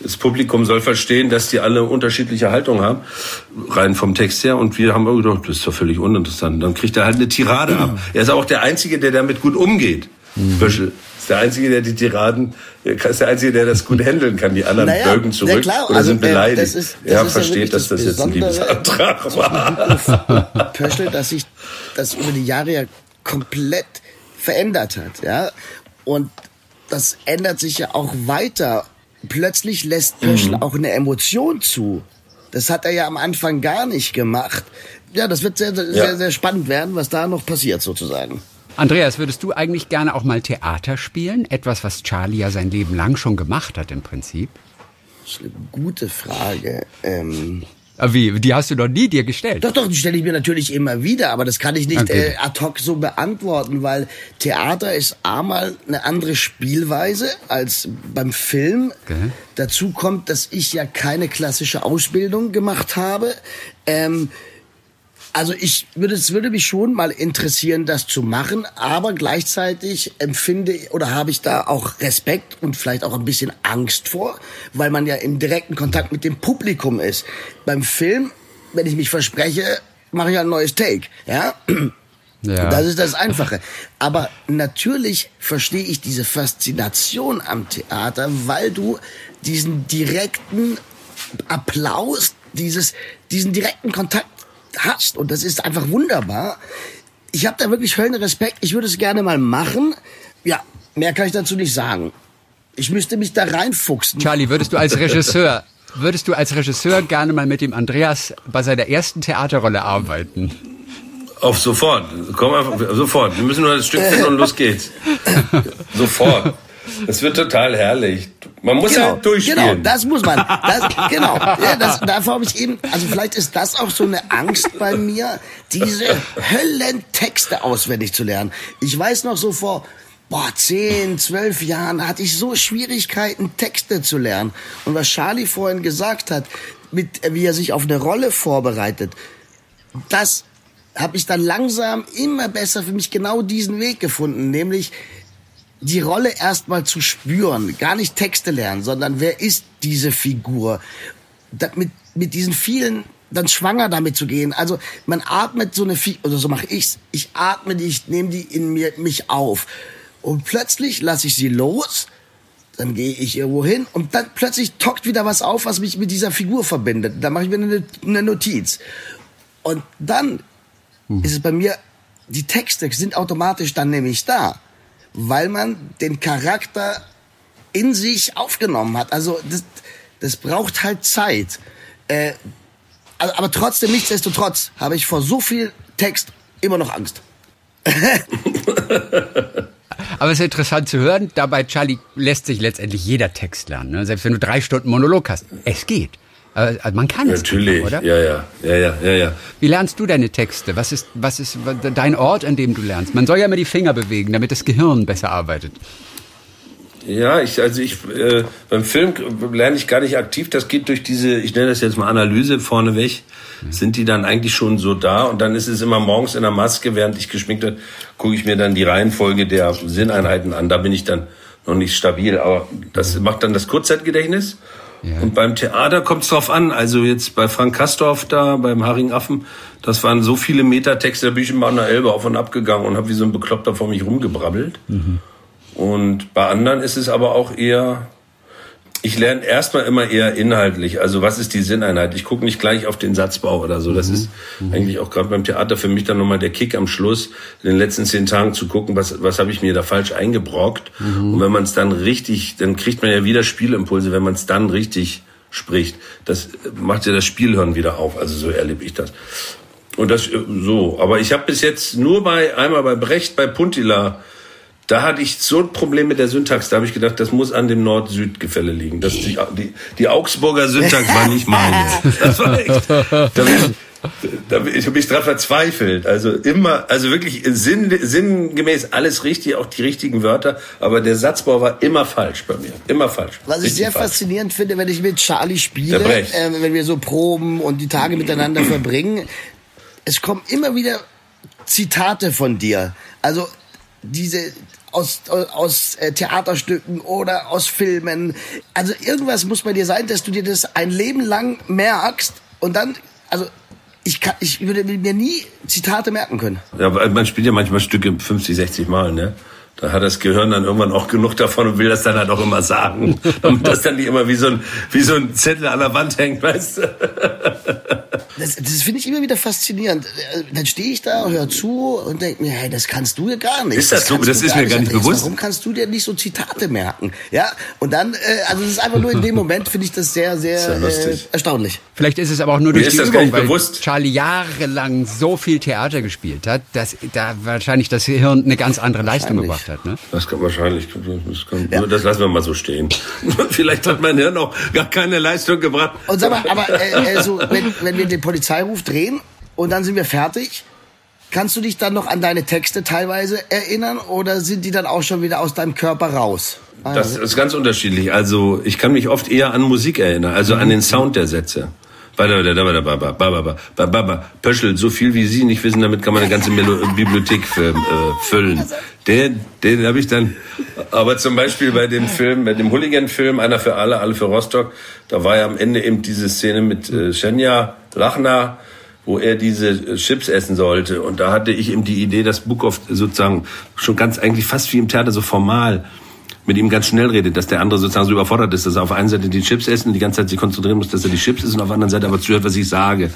Das Publikum soll verstehen, dass die alle unterschiedliche Haltung haben, rein vom Text her. Und wir haben auch gedacht, das ist doch völlig uninteressant. Dann kriegt er halt eine Tirade ab. Er ist auch der Einzige, der damit gut umgeht. Mhm. Pöschel ist der Einzige, der die Tiraden, ist der Einzige, der das gut handeln kann. Die anderen naja, bögen zurück klar, oder also, sind beleidigt. Das ist, das er versteht, ja dass das, das jetzt ein Liebesantrag war.
Pöschel, dass sich das über die Jahre ja komplett verändert hat, ja. Und das ändert sich ja auch weiter. Plötzlich lässt Pöschel mhm. auch eine Emotion zu. Das hat er ja am Anfang gar nicht gemacht. Ja, das wird sehr, sehr, ja. sehr, sehr spannend werden, was da noch passiert sozusagen.
Andreas, würdest du eigentlich gerne auch mal Theater spielen? Etwas, was Charlie ja sein Leben lang schon gemacht hat im Prinzip.
Das ist eine gute Frage. Ähm
Ah, wie? Die hast du noch nie dir gestellt?
Doch, doch, die stelle ich mir natürlich immer wieder, aber das kann ich nicht okay. äh, ad hoc so beantworten, weil Theater ist einmal eine andere Spielweise als beim Film. Okay. Dazu kommt, dass ich ja keine klassische Ausbildung gemacht habe. Ähm, also ich würde, es würde mich schon mal interessieren, das zu machen, aber gleichzeitig empfinde oder habe ich da auch Respekt und vielleicht auch ein bisschen Angst vor, weil man ja im direkten Kontakt mit dem Publikum ist. Beim Film, wenn ich mich verspreche, mache ich ein neues Take, ja? Ja. Das ist das Einfache. Aber natürlich verstehe ich diese Faszination am Theater, weil du diesen direkten Applaus, dieses, diesen direkten Kontakt hast. Und das ist einfach wunderbar. Ich habe da wirklich Höllenrespekt. Ich würde es gerne mal machen. Ja, mehr kann ich dazu nicht sagen. Ich müsste mich da reinfuchsen.
Charlie, würdest du als Regisseur, würdest du als Regisseur gerne mal mit dem Andreas bei seiner ersten Theaterrolle arbeiten?
Auf sofort. Komm einfach, sofort. Wir müssen nur das Stück finden und los geht's. sofort. Es wird total herrlich. Man muss
genau,
ja durchspielen.
Genau, das muss man. Das, genau. Ja, das, davor habe ich eben, also vielleicht ist das auch so eine Angst bei mir, diese Höllentexte auswendig zu lernen. Ich weiß noch so vor, boah, zehn, zwölf Jahren hatte ich so Schwierigkeiten, Texte zu lernen. Und was Charlie vorhin gesagt hat, mit, wie er sich auf eine Rolle vorbereitet, das habe ich dann langsam immer besser für mich genau diesen Weg gefunden, nämlich die Rolle erstmal zu spüren, gar nicht Texte lernen, sondern wer ist diese Figur? mit, mit diesen vielen dann schwanger damit zu gehen. Also man atmet so eine Figur, oder so mache ich's. Ich atme die, ich nehme die in mir mich auf und plötzlich lasse ich sie los. Dann gehe ich irgendwo hin und dann plötzlich tockt wieder was auf, was mich mit dieser Figur verbindet. Dann mache ich mir eine, eine Notiz. Und dann hm. ist es bei mir, die Texte sind automatisch dann nämlich da weil man den Charakter in sich aufgenommen hat. Also das, das braucht halt Zeit. Äh, aber trotzdem, nichtsdestotrotz, habe ich vor so viel Text immer noch Angst.
Aber es ist interessant zu hören, dabei, Charlie, lässt sich letztendlich jeder Text lernen. Ne? Selbst wenn du drei Stunden Monolog hast. Es geht. Also man kann es
Natürlich, oder? Ja, ja, ja, ja, ja, ja.
Wie lernst du deine Texte? Was ist, was ist dein Ort, an dem du lernst? Man soll ja immer die Finger bewegen, damit das Gehirn besser arbeitet.
Ja, ich, also ich, äh, beim Film lerne ich gar nicht aktiv. Das geht durch diese, ich nenne das jetzt mal Analyse vorneweg. Sind die dann eigentlich schon so da? Und dann ist es immer morgens in der Maske, während ich geschminkt werde, gucke ich mir dann die Reihenfolge der Sinneinheiten an. Da bin ich dann noch nicht stabil. Aber das macht dann das Kurzzeitgedächtnis. Ja. Und beim Theater kommt es drauf an. Also jetzt bei Frank Kastorf da, beim Haringaffen, das waren so viele Metatexte, da bin ich immer an der Elbe auf und ab gegangen und habe wie so ein Bekloppter vor mich rumgebrabbelt. Mhm. Und bei anderen ist es aber auch eher ich lerne erstmal immer eher inhaltlich. Also was ist die Sinneinheit? Ich gucke nicht gleich auf den Satzbau oder so. Das mhm. ist mhm. eigentlich auch gerade beim Theater für mich dann nochmal der Kick am Schluss, in den letzten zehn Tagen zu gucken, was, was habe ich mir da falsch eingebrockt. Mhm. Und wenn man es dann richtig, dann kriegt man ja wieder Spielimpulse, wenn man es dann richtig spricht. Das macht ja das Spielhören wieder auf. Also so erlebe ich das. Und das so. Aber ich habe bis jetzt nur bei einmal bei Brecht, bei Puntila da hatte ich so ein Problem mit der Syntax. Da habe ich gedacht, das muss an dem Nord-Süd-Gefälle liegen. Das die, die, die Augsburger Syntax war nicht meine. Das war echt, da bin ich, da bin ich, ich dran verzweifelt. Also immer, also wirklich sinn, sinngemäß alles richtig, auch die richtigen Wörter. Aber der Satzbau war immer falsch bei mir. Immer falsch.
Was ich sehr falsch. faszinierend finde, wenn ich mit Charlie spiele, äh, wenn wir so proben und die Tage miteinander verbringen, es kommen immer wieder Zitate von dir. Also diese aus, aus äh, Theaterstücken oder aus Filmen. Also irgendwas muss bei dir sein, dass du dir das ein Leben lang merkst und dann, also ich, kann, ich würde mir nie Zitate merken können.
Ja, man spielt ja manchmal Stücke 50, 60 Mal, ne? Da hat das Gehirn dann irgendwann auch genug davon und will das dann halt auch immer sagen. Damit das dann nicht immer wie so ein, wie so ein Zettel an der Wand hängt, weißt du?
Das, das finde ich immer wieder faszinierend. Dann stehe ich da, höre zu und denke mir, hey, das kannst du ja gar nicht.
Ist das so?
kannst
Das ist mir gar nicht
Andreas.
bewusst.
Warum kannst du dir nicht so Zitate merken? Ja, und dann, äh, also es ist einfach nur in dem Moment, finde ich das sehr, sehr
Ist ja
äh, erstaunlich.
Vielleicht ist es aber auch nur
Mir
durch
ist
die
das gar
Übung, weil
bewusst.
Charlie jahrelang so viel Theater gespielt hat, dass da wahrscheinlich das Hirn eine ganz andere Leistung gebracht hat. Ne?
Das kann wahrscheinlich, das, kann, das lassen wir mal so stehen. Vielleicht hat mein Hirn auch gar keine Leistung gebracht.
Und sag mal, aber äh, äh, so, wenn, wenn wir den Polizeiruf drehen und dann sind wir fertig, kannst du dich dann noch an deine Texte teilweise erinnern oder sind die dann auch schon wieder aus deinem Körper raus?
Das ist ganz unterschiedlich. Also ich kann mich oft eher an Musik erinnern, also an den Sound der Sätze. Pöschel, so viel wie Sie nicht wissen, damit kann man eine ganze Melo Bibliothek für, äh, füllen. Den, den habe ich dann, aber zum Beispiel bei dem Film, bei dem Hooligan-Film, einer für alle, alle für Rostock, da war ja am Ende eben diese Szene mit äh, Schenja Lachner, wo er diese äh, Chips essen sollte. Und da hatte ich eben die Idee, dass Bukov sozusagen schon ganz eigentlich fast wie im Theater so formal mit ihm ganz schnell redet, dass der andere sozusagen so überfordert ist, dass er auf einer Seite die Chips essen und die ganze Zeit sich konzentrieren muss, dass er die Chips isst und auf der anderen Seite aber zuhört, was ich sage.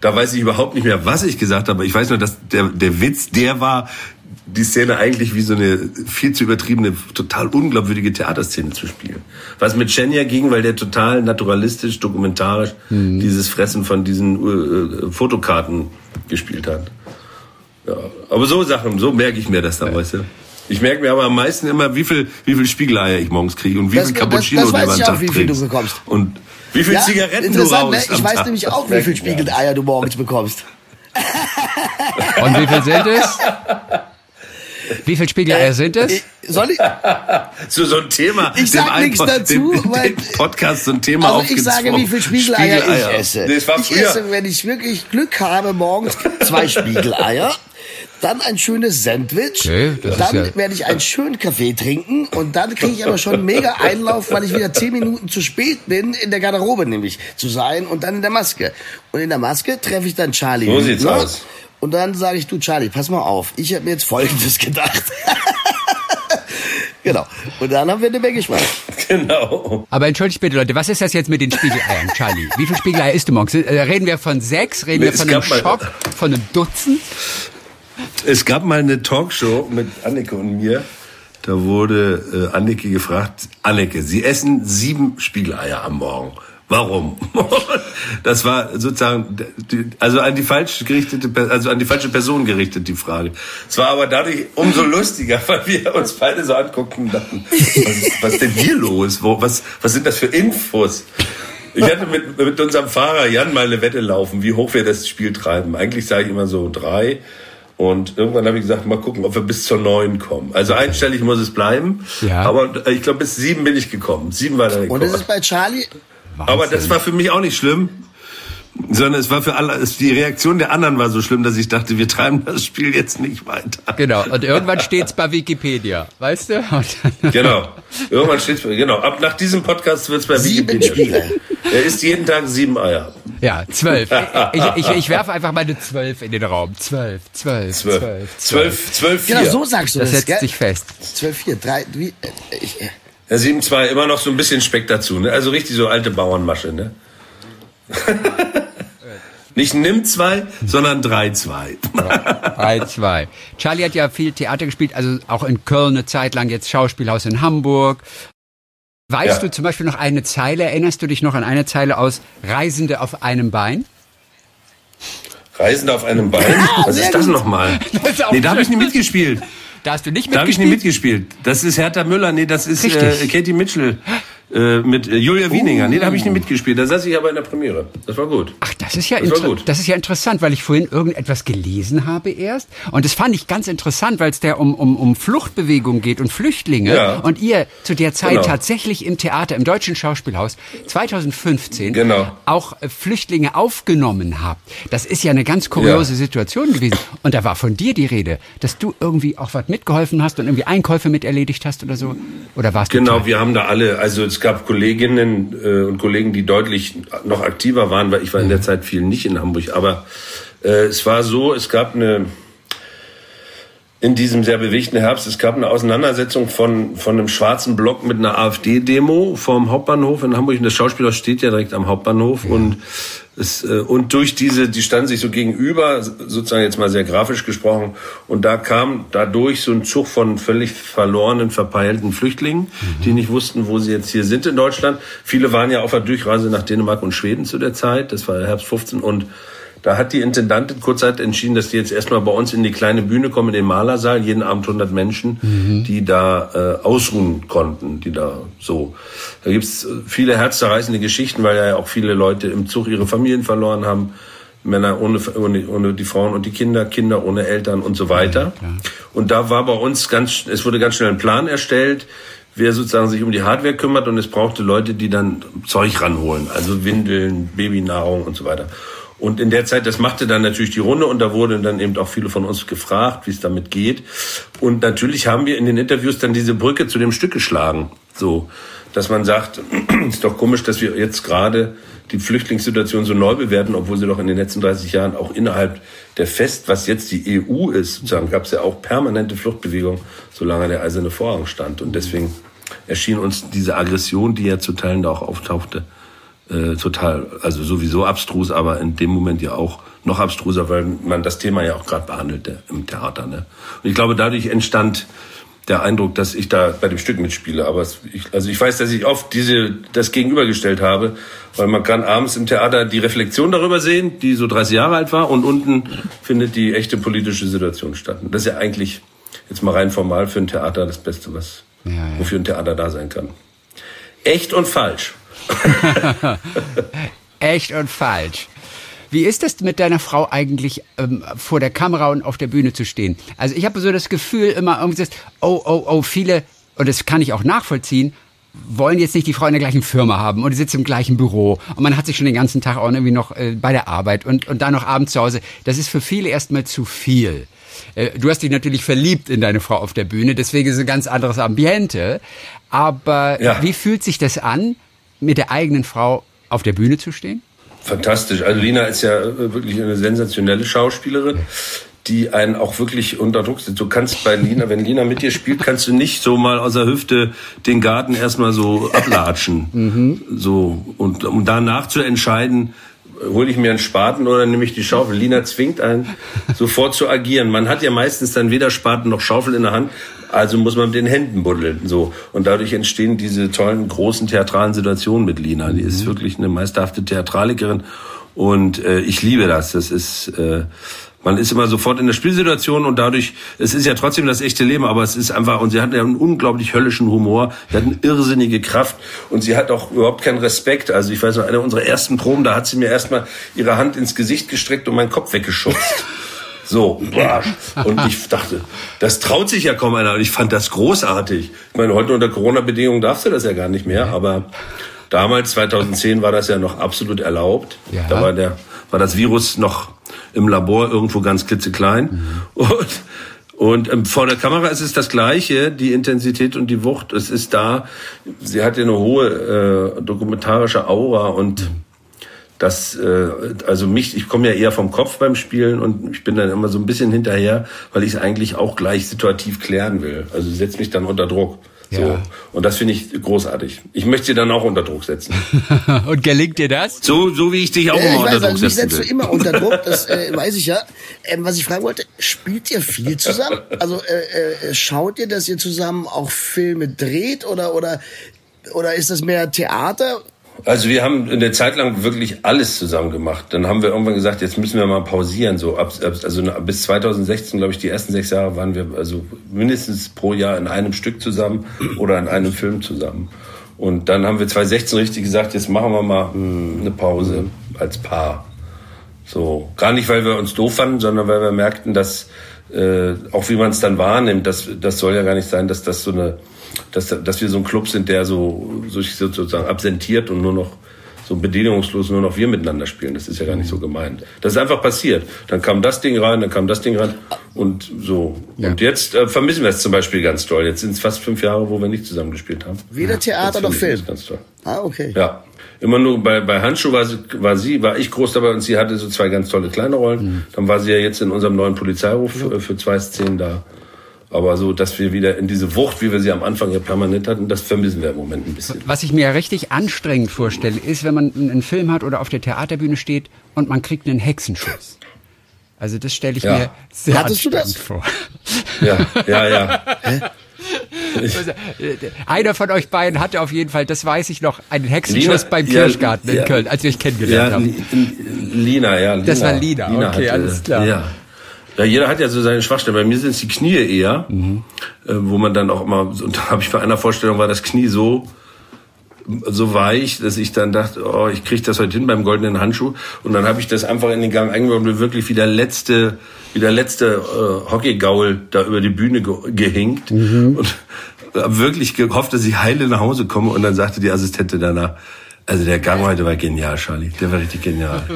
Da weiß ich überhaupt nicht mehr, was ich gesagt habe. Ich weiß nur, dass der, der Witz, der war, die Szene eigentlich wie so eine viel zu übertriebene, total unglaubwürdige Theaterszene zu spielen. Was mit Shenya ging, weil der total naturalistisch, dokumentarisch dieses Fressen von diesen äh, Fotokarten gespielt hat. Ja, aber so Sachen, so merke ich mir das dann, weißt du. Ich merke mir aber am meisten immer, wie viel, wie viel Spiegeleier ich morgens kriege und wie
Das-
viel
das-
Cappuccino
das
du
weiß
über den
ich auch,
Tag
wie viel du
trinkst.
bekommst.
Und wie viel Zigaretten du
interessant, ne?
rauchst
Ich
am
weiß
Tag.
nämlich
Das
auch, wie viel. Spiegeleier du morgens bekommst.
Und wie viel sind es? Wie viel Spiegeleier sind es?
Ich, soll ich?
So, so ein Thema.
Ich sag nichts dazu,
dem,
weil-
dem Podcast so ein Thema
Also ich sage, wie viel Spiegeleier,
Spiegeleier.
ich esse.
Nee,
ich esse, wenn ich wirklich Glück habe, morgens zwei Spiegeleier. Dann ein schönes Sandwich.
Okay, das ist
dann
ja-
werde ich einen schönen Kaffee trinken und dann kriege ich aber schon einen mega Einlauf, weil ich wieder zehn Minuten zu spät bin, in der Garderobe nämlich zu sein und dann in der Maske. Und in der Maske treffe ich dann Charlie.
So sieht's aus.
Und dann sage ich, du Charlie, pass mal auf, ich habe mir jetzt Folgendes gedacht. genau. Und dann haben wir eine Menge Spaß.
Genau.
Aber entschuldigt bitte, Leute, was ist das jetzt mit den Spiegeleiern, Charlie? Wie viel Spiegeleier isst du morgens? Äh, Reden wir von sechs? Reden
Nee,
wir von einem Schock? Von einem Dutzend?
Es gab mal eine Talkshow mit Anneke und mir. Da wurde äh, Anneke gefragt, Anneke, Sie essen sieben Spiegeleier am Morgen. Warum? das war sozusagen, also an die falsch gerichtete, also an die falsche Person gerichtet die Frage. Es war aber dadurch umso lustiger, weil wir uns beide so anguckten und dachten, was ist, was ist denn hier los? Wo, was, was sind das für Infos? Ich hatte mit, mit unserem Fahrer Jan mal eine Wette laufen, wie hoch wir das Spiel treiben. Eigentlich sage ich immer so drei. Und irgendwann habe ich gesagt, mal gucken, ob wir bis zur neun kommen. Also einstellig muss es bleiben.
Ja.
Aber ich glaube, bis sieben bin ich gekommen. Sieben war der
Und
Rekord.
es ist bei Charlie,
Aber das war für mich auch nicht schlimm. Sondern es war für alle, es, die Reaktion der anderen war so schlimm, dass ich dachte, wir treiben das Spiel jetzt nicht weiter.
Genau. Und irgendwann steht's bei Wikipedia, weißt du?
Genau. Irgendwann steht's, genau. Ab nach diesem Podcast wird's bei
Sieben
Wikipedia
Spiele.
Er isst jeden Tag sieben Eier.
Ja, zwölf. Ich, ich, ich werfe einfach meine zwölf in den Raum. Zwölf, zwölf,
Zwölf.
zwölf,
Zwölf, zwölf, vier.
genau so sagst du
Das
das,
setzt
gell?
sich fest.
12, 4, 3, wie, äh, ich, äh,
Ja, sieben, zwei, immer noch so ein bisschen Speck dazu, ne? Also richtig so alte Bauernmasche, ne? Nicht nimm zwei, sondern drei, zwei.
Drei, zwei. Charlie hat ja viel Theater gespielt, also auch in Köln eine Zeit lang, jetzt Schauspielhaus in Hamburg. Weißt
Ja.
du zum Beispiel noch eine Zeile, erinnerst du dich noch an eine Zeile aus Reisende auf einem Bein?
Reisende auf einem Bein? Was ist das nochmal? Nee, da habe ich nicht mitgespielt.
Da hast du nicht
Da habe ich nicht
mitgespielt?
mitgespielt. Das ist Hertha Müller, nee, das ist äh. Katie Mitchell äh, mit äh, Julia Wieninger. Nee, da habe ich nicht mitgespielt. Da saß ich aber in der Premiere. Das war gut.
Ach, das ist ja
Das
inter- das ist ja interessant, weil ich vorhin irgendetwas gelesen habe erst und das fand ich ganz interessant, weil es da um um um Fluchtbewegung geht und Flüchtlinge
Ja.
und ihr zu der Zeit
Genau.
tatsächlich im Theater im Deutschen Schauspielhaus 2015
Genau.
auch äh, Flüchtlinge aufgenommen habt. Das ist ja eine ganz kuriose
Ja.
Situation gewesen und da war von dir die Rede, dass du irgendwie auch was mitgeholfen hast und irgendwie Einkäufe mit erledigt hast oder so oder warst du
Genau, wir haben da alle, also es gab Kolleginnen äh, und Kollegen, die deutlich noch aktiver waren, weil ich war in der Zeit viel nicht in Hamburg. Aber äh, es war so, es gab eine, in diesem sehr bewegten Herbst. Es gab eine Auseinandersetzung von, von einem schwarzen Block mit einer AfD-Demo vorm Hauptbahnhof in Hamburg. Und das Schauspielhaus steht ja direkt am Hauptbahnhof. Ja. Und es, äh, und durch diese, die standen sich so gegenüber, sozusagen jetzt mal sehr grafisch gesprochen. Und da kam dadurch so ein Zug von völlig verlorenen, verpeilten Flüchtlingen, mhm. die nicht wussten, wo sie jetzt hier sind in Deutschland. Viele waren ja auf der Durchreise nach Dänemark und Schweden zu der Zeit. Das war Herbst 15 und da hat die Intendantin kurzzeit entschieden, dass die jetzt erstmal bei uns in die kleine Bühne kommen, in den Malersaal, jeden Abend 100 Menschen, mhm. die da äh, ausruhen konnten, die da so. Da gibt's viele herzzerreißende Geschichten, weil ja auch viele Leute im Zug ihre Familien verloren haben. Männer ohne, ohne, ohne die Frauen und die Kinder, Kinder ohne Eltern und so weiter. Ja, und da war bei uns ganz, es wurde ganz schnell ein Plan erstellt, wer sozusagen sich um die Hardware kümmert und es brauchte Leute, die dann Zeug ranholen, also Windeln, Babynahrung und so weiter. Und in der Zeit, das machte dann natürlich die Runde und da wurden dann eben auch viele von uns gefragt, wie es damit geht. Und natürlich haben wir in den Interviews dann diese Brücke zu dem Stück geschlagen. So, dass man sagt, ist doch komisch, dass wir jetzt gerade die Flüchtlingssituation so neu bewerten, obwohl sie doch in den letzten 30 Jahren auch innerhalb der Fest, was jetzt die EU ist, sozusagen, gab es ja auch permanente Fluchtbewegung, solange der eiserne Vorhang stand. Und deswegen erschien uns diese Aggression, die ja zu Teilen da auch auftauchte, äh, total, also sowieso abstrus, aber in dem Moment ja auch noch abstruser, weil man das Thema ja auch gerade behandelte im Theater. Ne? Und ich glaube, dadurch entstand der Eindruck, dass ich da bei dem Stück mitspiele. Aber es, ich, also ich weiß, dass ich oft diese das gegenübergestellt habe, weil man kann abends im Theater die Reflexion darüber sehen, die so 30 Jahre alt war, und unten findet die echte politische Situation statt. Und das ist ja eigentlich jetzt mal rein formal für ein Theater das Beste, was ja, ja. wofür ein Theater da sein kann. Echt und falsch.
Echt und falsch. Wie ist es mit deiner Frau eigentlich ähm, vor der Kamera und auf der Bühne zu stehen? Also ich habe so das Gefühl immer irgendwie, oh, oh, oh, viele, und das kann ich auch nachvollziehen, wollen jetzt nicht die Frau in der gleichen Firma haben und die sitzt im gleichen Büro und man hat sich schon den ganzen Tag auch irgendwie noch äh, bei der Arbeit und, und dann noch abends zu Hause. Das ist für viele erstmal zu viel. Äh, du hast dich natürlich verliebt in deine Frau auf der Bühne, deswegen ist es ein ganz anderes Ambiente. Aber ja. wie fühlt sich das an, mit der eigenen Frau auf der Bühne zu stehen?
Fantastisch. Also Lina ist ja wirklich eine sensationelle Schauspielerin die einen auch wirklich unter Druck setzt. Du kannst bei Lina, wenn Lina mit dir spielt, kannst du nicht so mal aus der Hüfte den Garten erstmal so ablatschen. Mhm. So, und um danach zu entscheiden, hole ich mir einen Spaten oder nehme ich die Schaufel. Lina zwingt einen, sofort zu agieren. Man hat ja meistens dann weder Spaten noch Schaufel in der Hand, also muss man mit den Händen buddeln. So. Und dadurch entstehen diese tollen, großen theatralen Situationen mit Lina. Die ist mhm. wirklich eine meisterhafte Theatralikerin. Und äh, ich liebe das. Das ist... Äh, man ist immer sofort in der Spielsituation und dadurch, es ist ja trotzdem das echte Leben, aber es ist einfach, und sie hat ja einen unglaublich höllischen Humor, sie hat eine irrsinnige Kraft und sie hat auch überhaupt keinen Respekt. Also ich weiß noch, eine unserer ersten Proben, da hat sie mir erstmal ihre Hand ins Gesicht gestreckt und meinen Kopf weggeschubst. So, und ich dachte, das traut sich ja kaum einer. Und ich fand das großartig. Ich meine, heute unter Corona-Bedingungen darfst du das ja gar nicht mehr, aber damals, 2010, war das ja noch absolut erlaubt. Ja. Da war der, war das Virus noch im Labor irgendwo ganz klitzeklein. Mhm. Und, und ähm, vor der Kamera ist es das Gleiche, die Intensität und die Wucht. Es ist da. Sie hat ja eine hohe äh, dokumentarische Aura und das, äh, also mich, ich komme ja eher vom Kopf beim Spielen und ich bin dann immer so ein bisschen hinterher, weil ich es eigentlich auch gleich situativ klären will. Also setzt mich dann unter Druck. So. Ja. Und das finde ich großartig. Ich möchte sie dann auch unter Druck setzen.
und gelingt dir das?
So, so wie ich dich auch
ja,
immer
unter
weiß, Druck
also
setzen
setzt du immer unter Druck, das äh, weiß ich ja. Ähm, was ich fragen wollte, spielt ihr viel zusammen? Also äh, äh, schaut ihr, dass ihr zusammen auch Filme dreht oder oder oder ist das mehr Theater?
Also wir haben eine Zeit lang wirklich alles zusammen gemacht. Dann haben wir irgendwann gesagt, jetzt müssen wir mal pausieren. So ab, also bis 2016, glaube ich, die ersten sechs Jahre waren wir also mindestens pro Jahr in einem Stück zusammen oder in einem Film zusammen. Und dann haben wir 2016 richtig gesagt, jetzt machen wir mal hm, eine Pause als Paar. So gar nicht, weil wir uns doof fanden, sondern weil wir merkten, dass äh, auch wie man es dann wahrnimmt, das, das soll ja gar nicht sein, dass das so eine dass, dass wir so ein Club sind, der so, so sozusagen absentiert und nur noch so bedingungslos nur noch wir miteinander spielen. Das ist ja gar nicht so gemeint. Das ist einfach passiert. Dann kam das Ding rein, dann kam das Ding rein und so. Ja. Und jetzt äh, vermissen wir es zum Beispiel ganz toll. Jetzt sind es fast fünf Jahre, wo wir nicht zusammen gespielt haben.
Weder Theater noch Film.
Ganz toll.
Ah, okay.
Ja. Immer nur bei, bei Handschuh war sie, war sie, war ich groß dabei und sie hatte so zwei ganz tolle kleine Rollen. Mhm. Dann war sie ja jetzt in unserem neuen Polizeiruf für, für zwei Szenen da. Aber so, dass wir wieder in diese Wucht, wie wir sie am Anfang ja permanent hatten, das vermissen wir im Moment ein bisschen.
Was ich mir richtig anstrengend vorstelle, ist, wenn man einen Film hat oder auf der Theaterbühne steht und man kriegt einen Hexenschuss. Also das stelle ich
Ja.
mir sehr
Hattest du
anstrengend
das?
vor.
Ja, ja, ja.
Also, äh, Einer von euch beiden hatte auf jeden Fall, das weiß ich noch, einen Hexenschuss
Lina-
beim
ja,
Kirschgarten in
ja.
Köln, als wir euch kennengelernt
Ja,
haben.
Li- Lina, ja. Lina.
Das war Lina, okay, alles klar.
Ja. Ja, jeder hat ja so seine Schwachstellen. Bei mir sind es die Knie eher,
Mhm.
äh, wo man dann auch immer, und da habe ich bei einer Vorstellung war das Knie so so weich, dass ich dann dachte, oh, ich kriege das heute hin beim goldenen Handschuh. Und dann habe ich das einfach in den Gang eingebaut und bin wirklich wie der letzte, wie der letzte äh, Hockeygaul da über die Bühne ge gehinkt und hab wirklich gehofft, dass ich heile nach Hause komme. Und dann sagte die Assistentin danach, also der Gang heute war genial, Charlie. Der war richtig genial.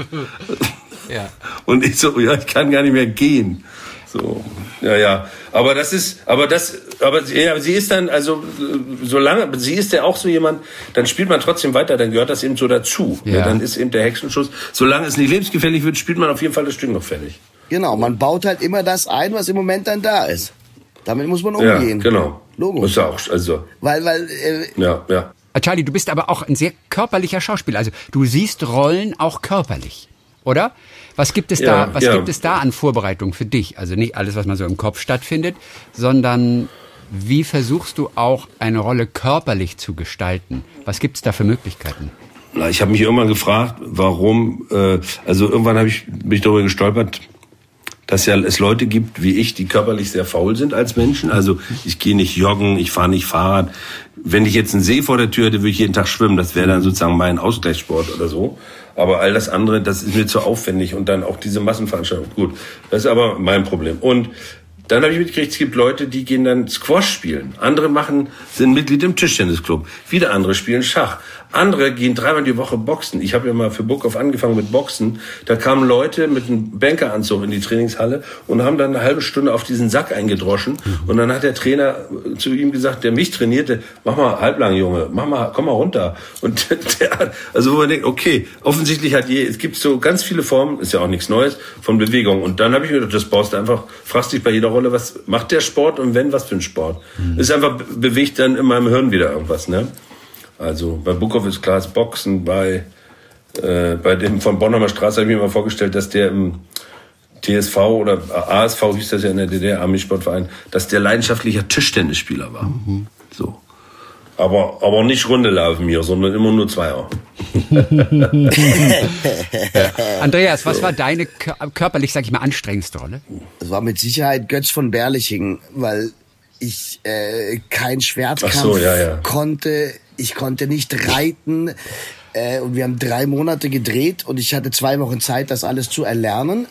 Ja.
Und ich so, ja, ich kann gar nicht mehr gehen. So, ja, ja. Aber das ist, aber das, aber ja, sie ist dann, also, äh, solange, sie ist ja auch so jemand, dann spielt man trotzdem weiter, dann gehört das eben so dazu.
Ja.
Ja. Dann ist eben der Hexenschuss, solange es nicht lebensgefährlich wird, spielt man auf jeden Fall das Stück noch fertig.
Genau, man baut halt immer das ein, was im Moment dann da ist. Damit muss man
Ja,
umgehen.
genau.
Logo.
Ist ja auch, also,
Weil, weil, äh,
ja, ja.
Charlie, du bist aber auch ein sehr körperlicher Schauspieler. Also du siehst Rollen auch körperlich, oder? Was gibt es
Ja,
da? Was
ja.
gibt es da an Vorbereitung für dich? Also nicht alles, was man so im Kopf stattfindet, sondern wie versuchst du auch eine Rolle körperlich zu gestalten? Was gibt es da für Möglichkeiten?
Na, ich habe mich irgendwann gefragt, warum, äh, also irgendwann habe ich mich darüber gestolpert, dass ja es Leute gibt wie ich, die körperlich sehr faul sind als Menschen. Also ich gehe nicht joggen, ich fahre nicht Fahrrad. Wenn ich jetzt einen See vor der Tür hätte, würde ich jeden Tag schwimmen. Das wäre dann sozusagen mein Ausgleichssport oder so. Aber all das andere, das ist mir zu aufwendig und dann auch diese Massenveranstaltung. Gut, das ist aber mein Problem. Und dann habe ich mitgekriegt, es gibt Leute, die gehen dann Squash spielen. Andere machen, sind Mitglied im Tischtennisclub. Wieder andere spielen Schach. Andere gehen dreimal die Woche boxen. Ich habe ja mal für Burghoff angefangen mit Boxen. Da kamen Leute mit einem Bankeranzug in die Trainingshalle und haben dann eine halbe Stunde auf diesen Sack eingedroschen. Und dann hat der Trainer zu ihm gesagt, der mich trainierte, mach mal halblang, Junge, mach mal, komm mal runter. Und der, hat- also wo man denkt, okay, offensichtlich hat je, es gibt so ganz viele Formen, ist ja auch nichts Neues, von Bewegung. Und dann habe ich mir gedacht, das baust du einfach, fragst dich bei jeder Rolle, was macht der Sport und wenn, was für ein Sport. Ist einfach, be- bewegt dann in meinem Hirn wieder irgendwas, ne? Also bei Bukov ist klar, Boxen, bei, äh, bei dem von Bonner Straße habe ich mir mal vorgestellt, dass der im TSV oder ASV hieß das ja in der DDR, Armeesportverein, dass der leidenschaftlicher Tischtennisspieler war. So. Aber, aber nicht Runde laufen mir, sondern immer nur Zweier.
Andreas, was war deine kör- körperlich, sag ich mal, anstrengendste Rolle?
es war mit Sicherheit Götz von Berlichingen, weil ich äh, kein Schwertkampf
Ach so, ja, ja.
konnte. Ich konnte nicht reiten. Äh, und wir haben drei Monate gedreht und ich hatte zwei Wochen Zeit, das alles zu erlernen.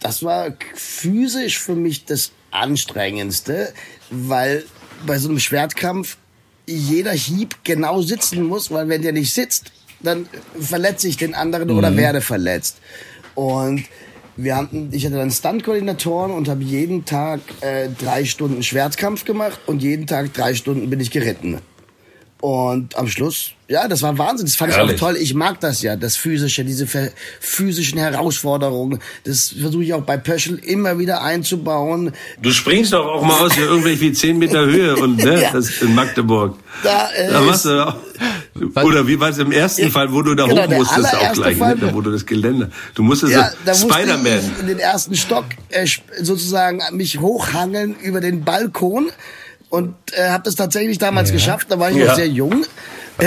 Das war physisch für mich das Anstrengendste, weil bei so einem Schwertkampf jeder Hieb genau sitzen muss, weil wenn der nicht sitzt, dann verletze ich den anderen oder werde verletzt. Und wir hatten, ich hatte dann Stunt-Koordinatoren und habe jeden Tag äh, drei Stunden Schwertkampf gemacht und jeden Tag drei Stunden bin ich geritten. Und am Schluss, ja, das war Wahnsinn. Das fand ich
Herrlich.
auch toll. Ich mag das ja, das Physische, diese physischen Herausforderungen. Das versuche ich auch bei Pöschel immer wieder einzubauen.
Du springst doch auch mal aus hier irgendwelche wie 10 Meter Höhe und ne,
Ja.
das ist in Magdeburg.
Da, äh,
da machst du auch. Oder wie war es im ersten Fall, wo du da
Genau,
hoch musstest auch gleich,
Fall-
ne? da wo du das Gelände. Du musstest
Ja, da
Spider-Man.
ich in den ersten Stock äh, sozusagen mich hochhangeln über den Balkon und äh, habe das tatsächlich damals geschafft. Da war ich
Ja.
noch sehr jung.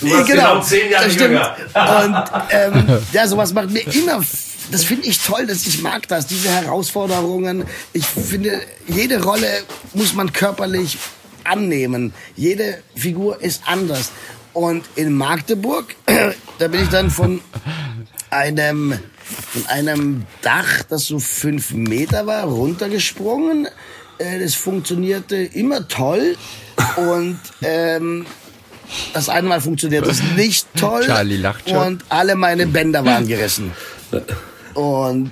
Du warst genau zehn Jahre
das stimmt.
jünger.
Und ähm, ja, sowas macht mir immer. Das finde ich toll, dass ich mag das, diese Herausforderungen. Ich finde, jede Rolle muss man körperlich annehmen. Jede Figur ist anders. Und in Magdeburg, da bin ich dann von einem von einem Dach, das so fünf Meter war, runtergesprungen. Äh, Das funktionierte immer toll und ähm, das eine Mal funktioniert es nicht toll
Charlie lacht schon.
und alle meine Bänder waren gerissen. Und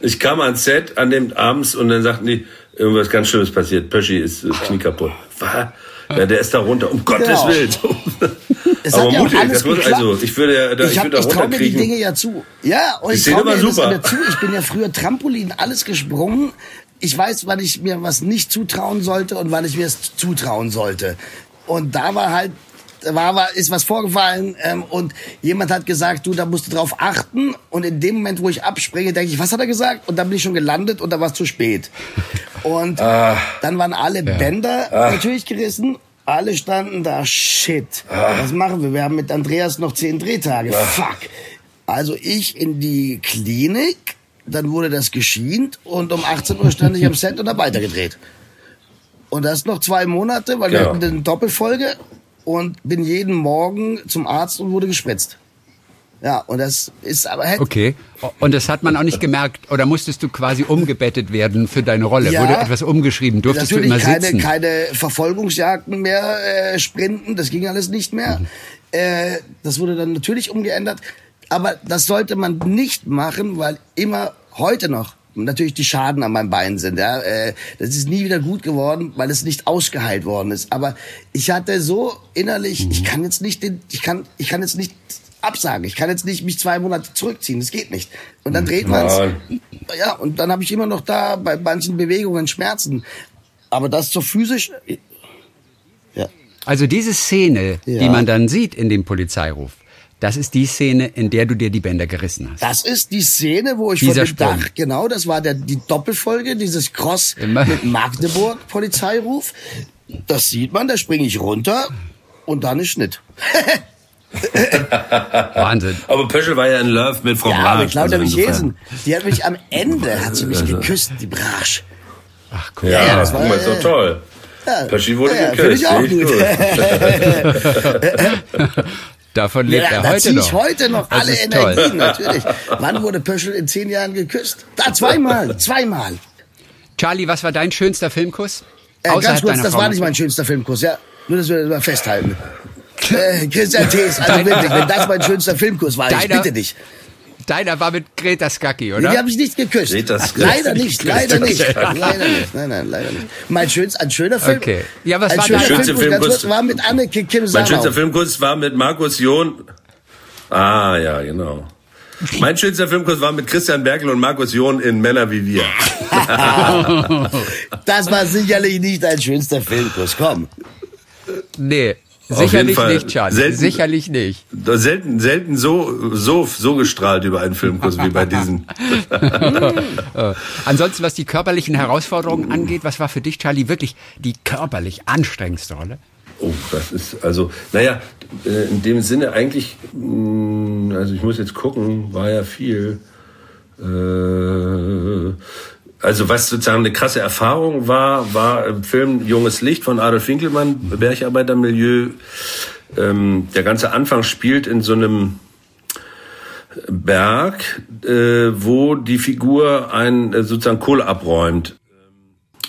Ich kam ans Set an dem abends und dann sagten die, irgendwas ganz Schlimmes passiert. Pöschi ist äh, Knie kaputt. Was? Ja, der ist da runter. Um Gottes
Genau.
Willen.
es
Aber
ja
mutig,
alles
das muss, also, ich würde ja, da, ich,
ich, hab,
würde da
ich traue mir die. Dinge ja zu. Ja, und
Die
ich traue mir das
super.
immer zu. Ich bin ja früher Trampolin alles gesprungen. Ich weiß, wann ich mir was nicht zutrauen sollte und wann ich mir es zutrauen sollte. Und da war halt war, war, ist was vorgefallen ähm, und jemand hat gesagt, du, da musst du drauf achten. Und in dem Moment, wo ich abspringe, denke ich, was hat er gesagt? Und dann bin ich schon gelandet und da war es zu spät. Und ah, dann waren alle ja. Bänder ah. natürlich gerissen. Alle standen da, shit, ah. was machen wir? Wir haben mit Andreas noch zehn Drehtage. Ah. Fuck. Also ich in die Klinik, dann wurde das geschient und um 18 Uhr stand ich am Set und habe weitergedreht. Und das noch zwei Monate, weil ja. wir hatten eine Doppelfolge und bin jeden Morgen zum Arzt und wurde gespritzt. Ja, und das ist aber
halt Okay. Und das hat man auch nicht gemerkt oder musstest du quasi umgebettet werden für deine Rolle? Ja, Wurde etwas umgeschrieben? Durftest du immer
keine,
sitzen?
keine Verfolgungsjagden mehr äh, sprinten, das ging alles nicht mehr. Mhm. Äh, das wurde dann natürlich umgeändert, aber das sollte man nicht machen, weil immer heute noch natürlich die Schaden an meinem Bein sind. Ja, äh, das ist nie wieder gut geworden, weil es nicht ausgeheilt worden ist. Aber ich hatte so innerlich, mhm. ich kann jetzt nicht, den, ich kann, ich kann jetzt nicht absagen. Ich kann jetzt nicht mich zwei Monate zurückziehen. Das geht nicht. Und dann dreht man's. Ja, und dann habe ich immer noch da bei manchen Bewegungen Schmerzen. Aber das so physisch.
Ja. Also diese Szene, ja. die man dann sieht in dem Polizeiruf, das ist die Szene, in der du dir die Bänder gerissen hast.
Das ist die Szene, wo ich Dieser von dem Sprung. Dach, genau, das war der, die Doppelfolge, dieses Cross Immer. mit Magdeburg Polizeiruf. Das sieht man, da springe ich runter und dann ist Schnitt.
Wahnsinn.
Aber Pöschel war ja in Love mit Frau ja, Brasch.
mit Claudia also Michesen. Die hat mich am Ende, hat sie mich also. geküsst, die Brasch.
Ach cool. Ja, ja das war, ist doch toll. Ja, Pöschel wurde ja, geküsst. Ich auch
gut. Davon lebt ja, er heute noch.
ich heute noch alle Energien, toll. natürlich. Wann wurde Pöschel in zehn Jahren geküsst? Da, zweimal, zweimal.
Charlie, was war dein schönster Filmkuss?
Äh, ganz kurz, das Frau war nicht mein schönster Filmkuss, ja. Nur, dass wir das mal festhalten. äh, Christian Thees, also wirklich, wenn das mein schönster Filmkuss war, ich bitte dich.
Deiner war mit Greta Skaki, oder?
Nee, die habe ich nicht geküsst. Greta leider nicht, leider nicht. leider nicht. Nein, nein, leider nicht. Mein schönst, ein schöner Film.
Okay. Ja, was
ein
war
schöner Filmkuss,
Filmkuss war mit Anneke Kim
Mein schönster Filmkuss war mit Markus John. Ah, ja, genau. Mein schönster Filmkurs war mit Christian Berkel und Markus John in Männer wie wir.
das war sicherlich nicht dein schönster Filmkurs. Komm.
Nee, Sicherlich nicht, Charlie. Selten, Sicherlich nicht.
Selten, selten so, so, so gestrahlt über einen Filmkurs wie bei diesen.
Ansonsten, was die körperlichen Herausforderungen angeht, was war für dich, Charlie, wirklich die körperlich anstrengendste Rolle?
Oh, das ist, also, naja, äh, in dem Sinne eigentlich, mm, also ich muss jetzt gucken, war ja viel. Äh, also was sozusagen eine krasse Erfahrung war, war im Film Junges Licht von Adolf Winkelmann, Bergarbeitermilieu. Ähm, der ganze Anfang spielt in so einem Berg, äh, wo die Figur ein äh, sozusagen Kohle abräumt.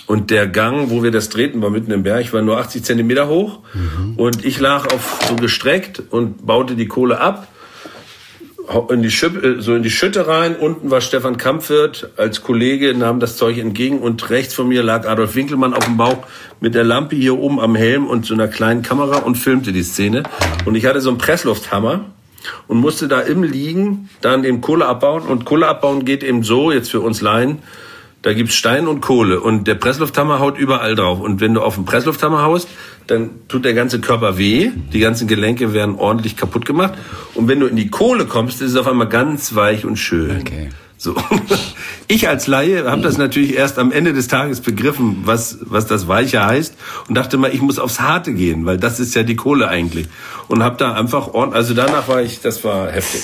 Und der Gang, wo wir das drehten, war mitten im Berg, war nur 80 Zentimeter hoch. Mhm. Und ich lag auf so gestreckt und baute die Kohle ab in die Schüppe, äh, so in die Schütte rein. Unten war Stefan Kampfwirt als Kollege, nahm das Zeug entgegen und rechts von mir lag Adolf Winkelmann auf dem Bauch mit der Lampe hier oben am Helm und so einer kleinen Kamera und filmte die Szene. Und ich hatte so einen Presslufthammer und musste da im Liegen dann eben Kohle abbauen. Und Kohle abbauen geht eben so, jetzt für uns Laien, da gibt's Stein und Kohle und der Presslufthammer haut überall drauf. Und wenn du auf den Presslufthammer haust, dann tut der ganze Körper weh, die ganzen Gelenke werden ordentlich kaputt gemacht. Und wenn du in die Kohle kommst, ist es auf einmal ganz weich und schön. Okay. So. Ich als Laie habe das natürlich erst am Ende des Tages begriffen, was, was das Weiche heißt und dachte mal, ich muss aufs Harte gehen, weil das ist ja die Kohle eigentlich. Und habe da einfach ordentlich, also danach war ich, das war heftig.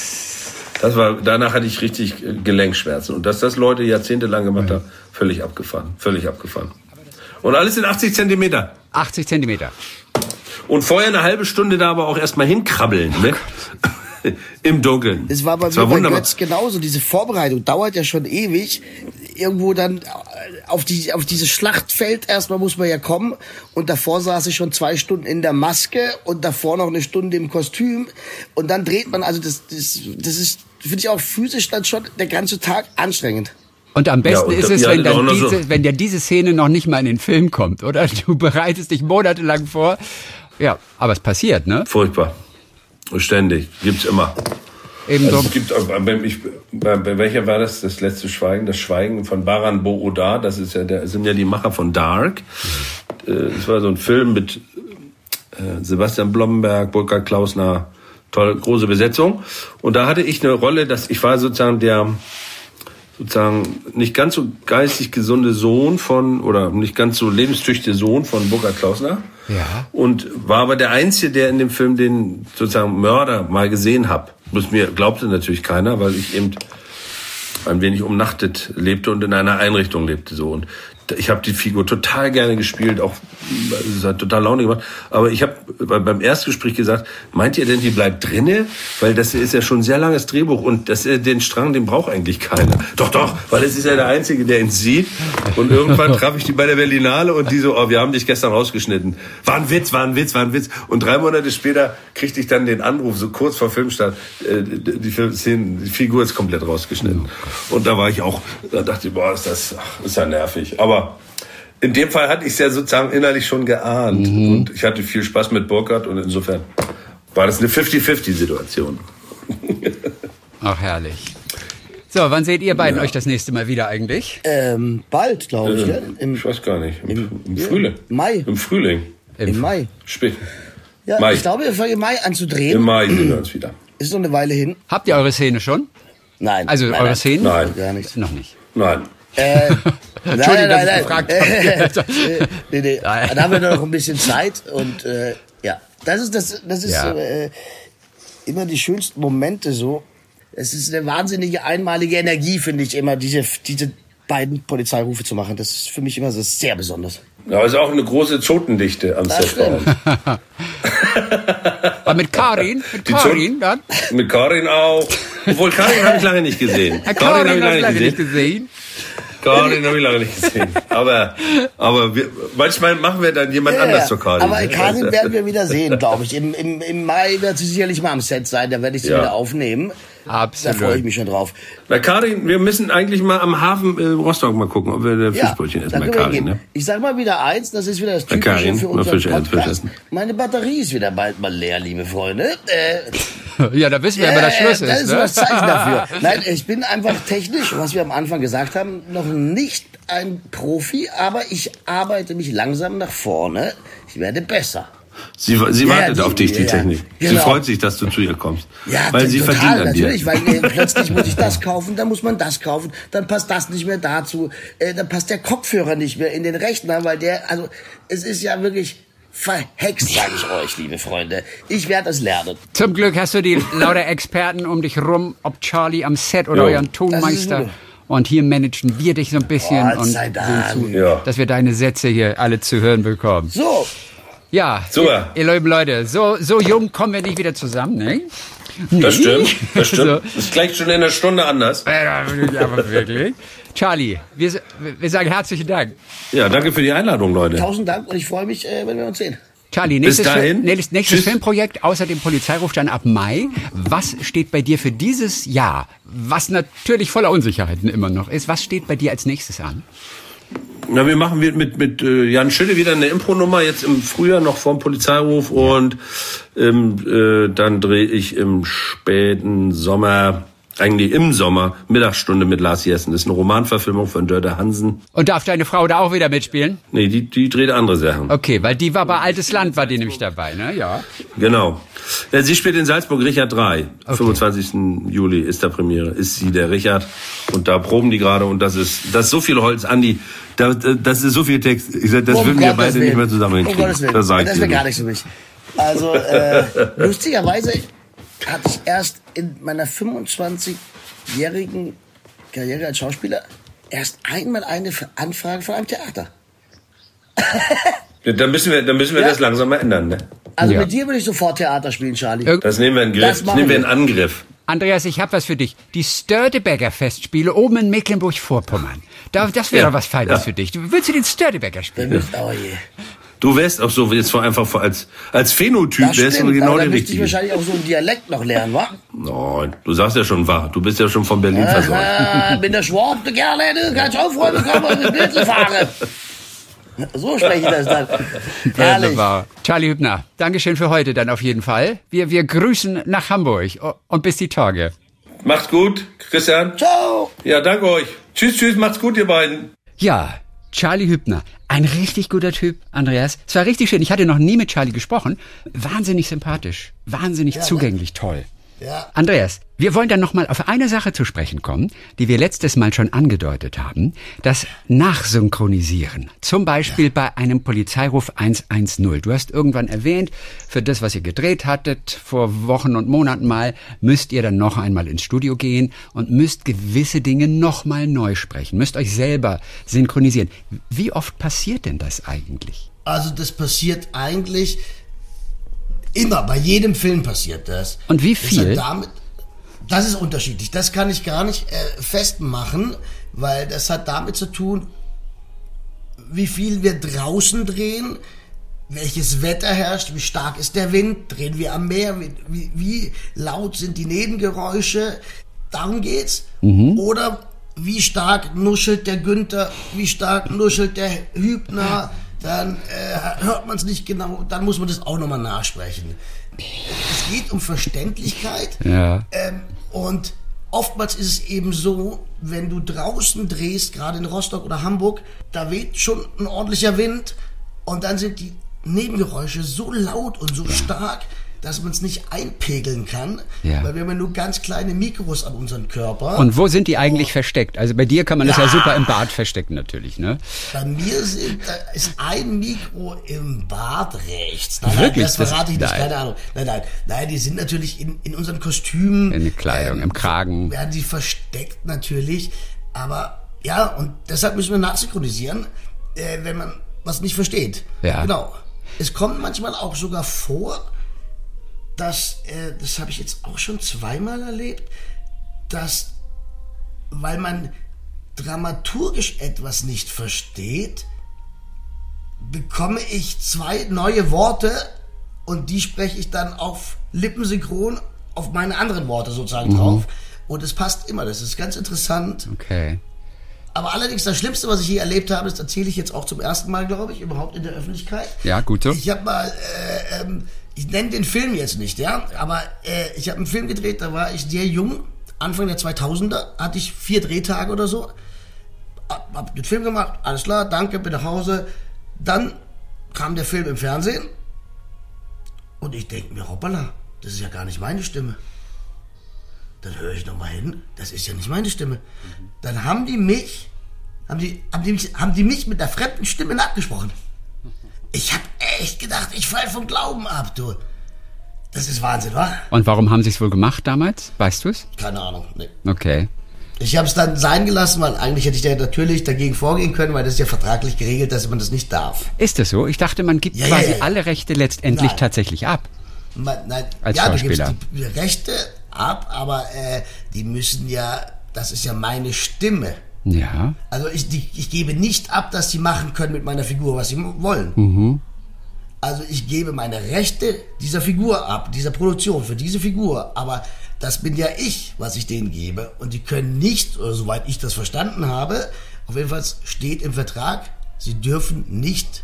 Das war, danach hatte ich richtig äh, Gelenkschmerzen. Und dass das Leute jahrzehntelang gemacht haben, völlig abgefahren. Völlig abgefahren. Und alles in 80 Zentimeter.
80 Zentimeter.
Und vorher eine halbe Stunde da aber auch erstmal hinkrabbeln. Ne? Im Dunkeln.
Es war bei mir bei Götz genauso. Diese Vorbereitung dauert ja schon ewig. Irgendwo dann auf, die, auf dieses Schlachtfeld erstmal muss man ja kommen. Und davor saß ich schon zwei Stunden in der Maske und davor noch eine Stunde im Kostüm. Und dann dreht man, also das, das, das ist, finde ich auch physisch dann schon der ganze Tag anstrengend.
Und am besten ja, und ist es, wenn, dann diese, so. wenn ja diese Szene noch nicht mal in den Film kommt, oder? Du bereitest dich monatelang vor. Ja, aber es passiert, ne?
Furchtbar. Ständig. Gibt's immer.
Eben
Also
so.
es gibt, ich, bei, bei welcher war das? Das letzte Schweigen, das Schweigen von Baran Bo-Odar. Das ist ja, der sind ja die Macher von Dark. Äh, Das war so ein Film mit äh, Sebastian Blomberg, Burkhard Klausner, tolle große Besetzung. Und da hatte ich eine Rolle, dass ich war sozusagen der sozusagen nicht ganz so geistig gesunde Sohn von oder nicht ganz so lebenstüchtige Sohn von Burkhard Klausner.
Ja.
Und war aber der Einzige, der in dem Film den sozusagen Mörder mal gesehen hab. Das mir glaubte natürlich keiner, weil ich eben ein wenig umnachtet lebte und in einer Einrichtung lebte so und ich habe die Figur total gerne gespielt, auch es hat total Laune gemacht. Aber ich habe beim Erstgespräch gesagt, meint ihr denn, die bleibt drinne? Weil das ist ja schon ein sehr langes Drehbuch und das, äh, den Strang, den braucht eigentlich keiner. Doch, doch, weil es ist ja der Einzige, der ihn sieht. Und irgendwann traf ich die bei der Berlinale und die so, oh, wir haben dich gestern rausgeschnitten. War ein Witz, war ein Witz, war ein Witz. Und drei Monate später kriegte ich dann den Anruf, so kurz vor Filmstart, äh, die, Filmszene, die Figur ist komplett rausgeschnitten. Und da war ich auch, da dachte ich, boah, ist das, ist ja nervig. Aber in dem Fall hatte ich es ja sozusagen innerlich schon geahnt. Und ich hatte viel Spaß mit Burkhardt und insofern war das eine 50-50-Situation.
Ach, herrlich. So, wann seht ihr beiden euch das nächste Mal wieder eigentlich?
Ähm, bald, glaube ich, ja? Im,
ich weiß gar nicht. Im, im
ja,
Frühling.
Mai.
Im Frühling.
Im Mai.
Spät.
Ja,
Mai.
ich glaube, wir fangen im Mai an zu
Im
drehen.
Mai sehen wir uns wieder.
Ist noch eine Weile hin.
Habt ihr eure Szene schon?
Nein.
Also
nein,
eure
nein.
Szenen?
Nein.
Gar nicht.
Noch nicht.
Nein.
Äh, nein,
Entschuldigung, dass
nein,
ich
nein.
gefragt
Äh, nee, nee.
Nein.
Dann haben wir noch ein bisschen Zeit und äh, ja, das ist das, das ist
Ja.
so, äh, immer die schönsten Momente so. Es ist eine wahnsinnige einmalige Energie, finde ich immer, diese diese beiden Polizeirufe zu machen. Das ist für mich immer so sehr besonders.
Ja, ist auch eine große Zotendichte am Set.
Aber mit Karin? Mit
Die
Karin dann?
Mit Karin auch. Obwohl, Karin habe ich lange nicht gesehen.
Herr
Karin habe
Karin
ich lange nicht gesehen. Karin habe ich lange nicht gesehen. Aber, aber wir, manchmal machen wir dann jemand anders zur Karin.
Aber? Karin werden wir wieder sehen, glaube ich. Im, im, Im Mai wird sie sicherlich mal am Set sein, da werde ich sie
Ja.
wieder aufnehmen.
Absolut.
Da freue ich mich schon drauf.
Na, Karin, wir müssen eigentlich mal am Hafen äh, Rostock mal gucken, ob wir
Ja,
Fischbrötchen essen bei Karin. Ne?
Ich sag mal wieder eins, das ist wieder das
Bei
Typische
Karin,
für unseren
Fisch essen, Fisch
Podcast.
essen.
Meine Batterie ist wieder bald mal leer, liebe Freunde. Äh,
Ja, da wissen wir, aber das Schluss
das
ist.
ist
ne?
das Zeichen dafür. Nein, ich bin einfach technisch, was wir am Anfang gesagt haben, noch nicht ein Profi, aber ich arbeite mich langsam nach vorne. Ich werde besser.
Sie, sie
Ja,
wartet
die-
auf dich, die
ja,
Technik. Sie
genau.
freut sich, dass du zu ihr kommst.
Ja,
weil sie
total,
verdient an dir.
natürlich, weil äh, plötzlich muss ich das kaufen, dann muss man das kaufen, dann passt das nicht mehr dazu, äh, dann passt der Kopfhörer nicht mehr in den Rechner, weil der, also es ist ja wirklich verhext, sage ich euch, liebe Freunde. Ich werde es lernen.
Zum Glück hast du die lauter Experten um dich rum, ob Charlie am Set oder
Jo.
euren Tonmeister.
ist
Und hier managen wir dich so ein bisschen
Gott
und zu,
Ja.
dass wir deine Sätze hier alle zu hören bekommen.
So,
Ja,
Super.
ihr, ihr lieben Leute, so, so jung kommen wir nicht wieder zusammen, ne?
Das stimmt, das stimmt.
So.
Das ist gleich schon in einer Stunde anders.
Ja, aber wirklich. Charlie, wir, wir sagen herzlichen Dank.
Ja, danke für die Einladung, Leute.
tausend Dank und ich freue mich, äh, wenn wir uns sehen.
Charlie, nächstes, nächstes, nächstes. Filmprojekt außer dem Polizeiruf dann ab Mai. Was steht bei dir für dieses Jahr, was natürlich voller Unsicherheiten immer noch ist, was steht bei dir als nächstes an?
Na, wir machen mit, mit, äh, Jan Schille wieder eine Impro-Nummer jetzt im Frühjahr noch vorm Polizeiruf und ähm, äh, dann drehe ich im späten Sommer, eigentlich im Sommer, Mittagsstunde mit Lars Jessen. Das ist eine Romanverfilmung von Dörte Hansen.
Und darf deine Frau da auch wieder mitspielen?
Nee, die, die dreht andere Sachen.
Okay, weil die war bei Altes Land, war die nämlich dabei, ne? Ja.
Genau. Ja, sie spielt in Salzburg Richard 3. 25. Juli ist da Premiere. Ist sie der Richard. Und da proben die gerade und das ist, das ist so viel Holz, Andi. Da, das ist so viel Text. Ich sag, das
Um
würden wir beide nicht mehr zusammen
Um
hinkriegen.
Gottes Willen.
das
das wäre gar
nicht.
nichts für mich. Also, äh, lustigerweise hatte ich erst in meiner 25-jährigen Karriere als Schauspieler erst einmal eine Anfrage von einem Theater.
Dann müssen wir, dann müssen wir
Ja.
das langsam mal ändern, ne?
Also
Ja.
mit dir würde ich sofort Theater spielen, Charlie.
Das nehmen wir in
Das
Griff. Das,
machen
nehmen wir in. Angriff.
Andreas, ich habe was für dich. Die Störtebecker Festspiele oben in Mecklenburg-Vorpommern. Da, das wäre
Ja.
doch was Feines
Ja.
für dich. Du, willst du den Störtebecker spielen?
Oh je.
Du wärst auch so jetzt vor einfach vor- als als Phänotyp
Das
wärst du
stimmt,
genau
aber
der
müsste ich
richtige.
wahrscheinlich auch so einen Dialekt noch lernen, wa?
Nein, du sagst ja schon wahr. Du bist ja schon von Berlin versorgt.
Ah, bin der Schwab, du gerne, du kannst aufräumen, komm mal mit Mittel fahren.
So spreche ich das dann.
Wunderbar. Charlie Hübner, Dankeschön für heute dann auf jeden Fall. Wir, wir grüßen nach Hamburg und bis die Tage.
Macht's gut, Christian.
Ciao.
Ja, danke euch. Tschüss, tschüss, macht's gut, ihr beiden.
Ja, Charlie Hübner, ein richtig guter Typ, Andreas. Es war richtig schön. Ich hatte noch nie mit Charlie gesprochen. Wahnsinnig sympathisch, wahnsinnig zugänglich, toll.
Ja.
Andreas, wir wollen dann nochmal auf eine Sache zu sprechen kommen, die wir letztes Mal schon angedeutet haben. Das Nachsynchronisieren. Zum Beispiel bei einem Polizeiruf 110. Du hast irgendwann erwähnt, für das, was ihr gedreht hattet, vor Wochen und Monaten mal, müsst ihr dann noch einmal ins Studio gehen und müsst gewisse Dinge nochmal neu sprechen, müsst euch selber synchronisieren. Wie oft passiert denn das eigentlich?
Also das passiert eigentlich immer, bei jedem Film passiert das.
Und wie
Das
viel?
damit, das ist unterschiedlich. Das kann ich gar nicht äh, festmachen, weil das hat damit zu tun, wie viel wir draußen drehen, welches Wetter herrscht, wie stark ist der Wind, drehen wir am Meer, wie, wie, wie laut sind die Nebengeräusche, darum geht's. Oder wie stark nuschelt der Günther, wie stark nuschelt der Hübner, dann äh, hört man es nicht genau, dann muss man das auch nochmal nachsprechen. Es geht um Verständlichkeit.
Ja.
Ähm, und oftmals ist es eben so, wenn du draußen drehst, gerade in Rostock oder Hamburg, da weht schon ein ordentlicher Wind und dann sind die Nebengeräusche so laut und so stark, dass man es nicht einpegeln kann,
Ja.
weil wir haben ja nur ganz kleine Mikros an unserem Körper.
Und wo sind die eigentlich versteckt? Also bei dir kann man das ja
Ja.
super im Bad verstecken natürlich, ne?
Bei mir sind, ist ein Mikro im Bad rechts. Nein,
Wirklich?
Nein, das verrate ich nicht,
nein.
keine Ahnung. Nein, nein, nein, die sind natürlich in, in unseren Kostümen.
In der Kleidung, im Kragen.
Werden die versteckt natürlich. Aber ja, und deshalb müssen wir nachsynchronisieren, äh, wenn man was nicht versteht.
Ja.
Genau. Es kommt manchmal auch sogar vor, dass, äh, das habe ich jetzt auch schon zweimal erlebt, dass, weil man dramaturgisch etwas nicht versteht, bekomme ich zwei neue Worte und die spreche ich dann auf lippensynchron auf meine anderen Worte sozusagen
Mhm.
drauf. Und es passt immer, das ist ganz interessant.
Okay.
Aber allerdings das Schlimmste, was ich je erlebt habe, das erzähle ich jetzt auch zum ersten Mal, glaube ich, überhaupt in der Öffentlichkeit.
Ja, gut.
Ich habe mal, äh, ähm, ich nenne den Film jetzt nicht, ja, aber äh, ich habe einen Film gedreht, da war ich sehr jung, Anfang der 2000er, hatte ich vier Drehtage oder so, hab, hab den Film gemacht, alles klar, danke, bin nach Hause. Dann kam der Film im Fernsehen und ich denke mir, hoppala, das ist ja gar nicht meine Stimme. Dann höre ich noch mal hin, das ist ja nicht meine Stimme. Dann haben die mich, haben die, haben die, mich, haben die mich mit der fremden Stimme nachgesprochen. Ich habe echt gedacht, ich fall vom Glauben ab, du. Das ist Wahnsinn, wa?
Und warum haben sie es wohl gemacht damals? Weißt du es?
Keine Ahnung. Nee.
Okay.
Ich habe es dann sein gelassen, weil eigentlich hätte ich da natürlich dagegen vorgehen können, weil das ist ja vertraglich geregelt, dass man das nicht darf.
Ist das so? Ich dachte, man gibt
Ja,
quasi
ja, ja.
alle Rechte letztendlich
Nein.
tatsächlich ab.
Man, nein,
Als
ja, du gibst
Schauspieler.
die Rechte ab, aber äh, die müssen ja, das ist ja meine Stimme.
Ja.
Also ich, die, ich gebe nicht ab, dass sie machen können mit meiner Figur, was sie wollen.
Mhm.
Also ich gebe meine Rechte dieser Figur ab, dieser Produktion, für diese Figur. Aber das bin ja ich, was ich denen gebe. Und die können nicht, oder soweit ich das verstanden habe, auf jeden Fall steht im Vertrag, sie dürfen nicht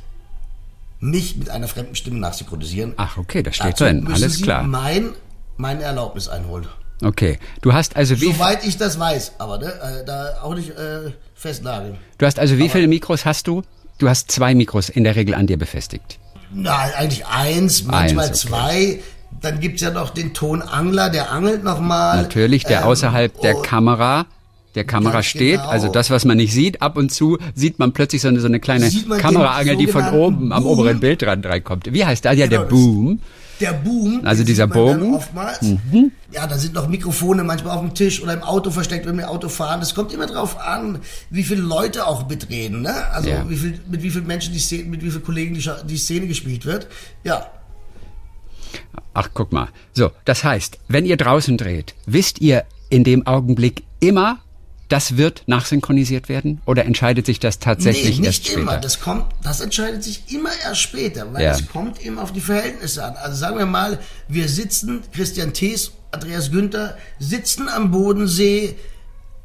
mich mit einer fremden Stimme nachsynchronisieren.
Ach, okay, das steht
Dazu
drin. Alles
sie
klar.
Mein, meine Erlaubnis einholen.
Okay. Du hast also wie,
Soweit ich das weiß, aber ne, äh, da auch nicht äh, festnageln.
du hast also wie viele Mikros hast du? Du hast zwei Mikros in der Regel an dir befestigt.
Na, eigentlich eins, manchmal
Eins, okay.
zwei. Dann gibt's ja noch den Tonangler, der angelt nochmal.
Natürlich, der
Ähm,
außerhalb der
oh,
Kamera, der Kamera steht,
genau.
also das, was man nicht sieht, ab und zu sieht man plötzlich so eine, so eine kleine Kameraangel, die von oben am
Boom?
oberen Bildrand reinkommt. Wie heißt das? Ja, der
Genau, das-
Boom.
Der Boom.
Also dieser Bogen. Mhm.
Oftmals. Ja, da sind noch Mikrofone manchmal auf dem Tisch oder im Auto versteckt, wenn wir Auto fahren. Es kommt immer drauf an, wie viele Leute auch mitreden. Ne? Also
Ja.
wie viel, mit wie vielen Menschen die Szene, mit wie vielen Kollegen die, die Szene gespielt wird. Ja.
Ach, guck mal. So, das heißt, wenn ihr draußen dreht, wisst ihr in dem Augenblick immer, das wird nachsynchronisiert werden? Oder entscheidet sich das tatsächlich
nee,
erst
nicht
später?
immer. Das kommt, das entscheidet sich immer erst später, weil
Ja.
es kommt immer auf die Verhältnisse an. Also sagen wir mal, wir sitzen, Christian Thees, Andreas Günther, sitzen am Bodensee,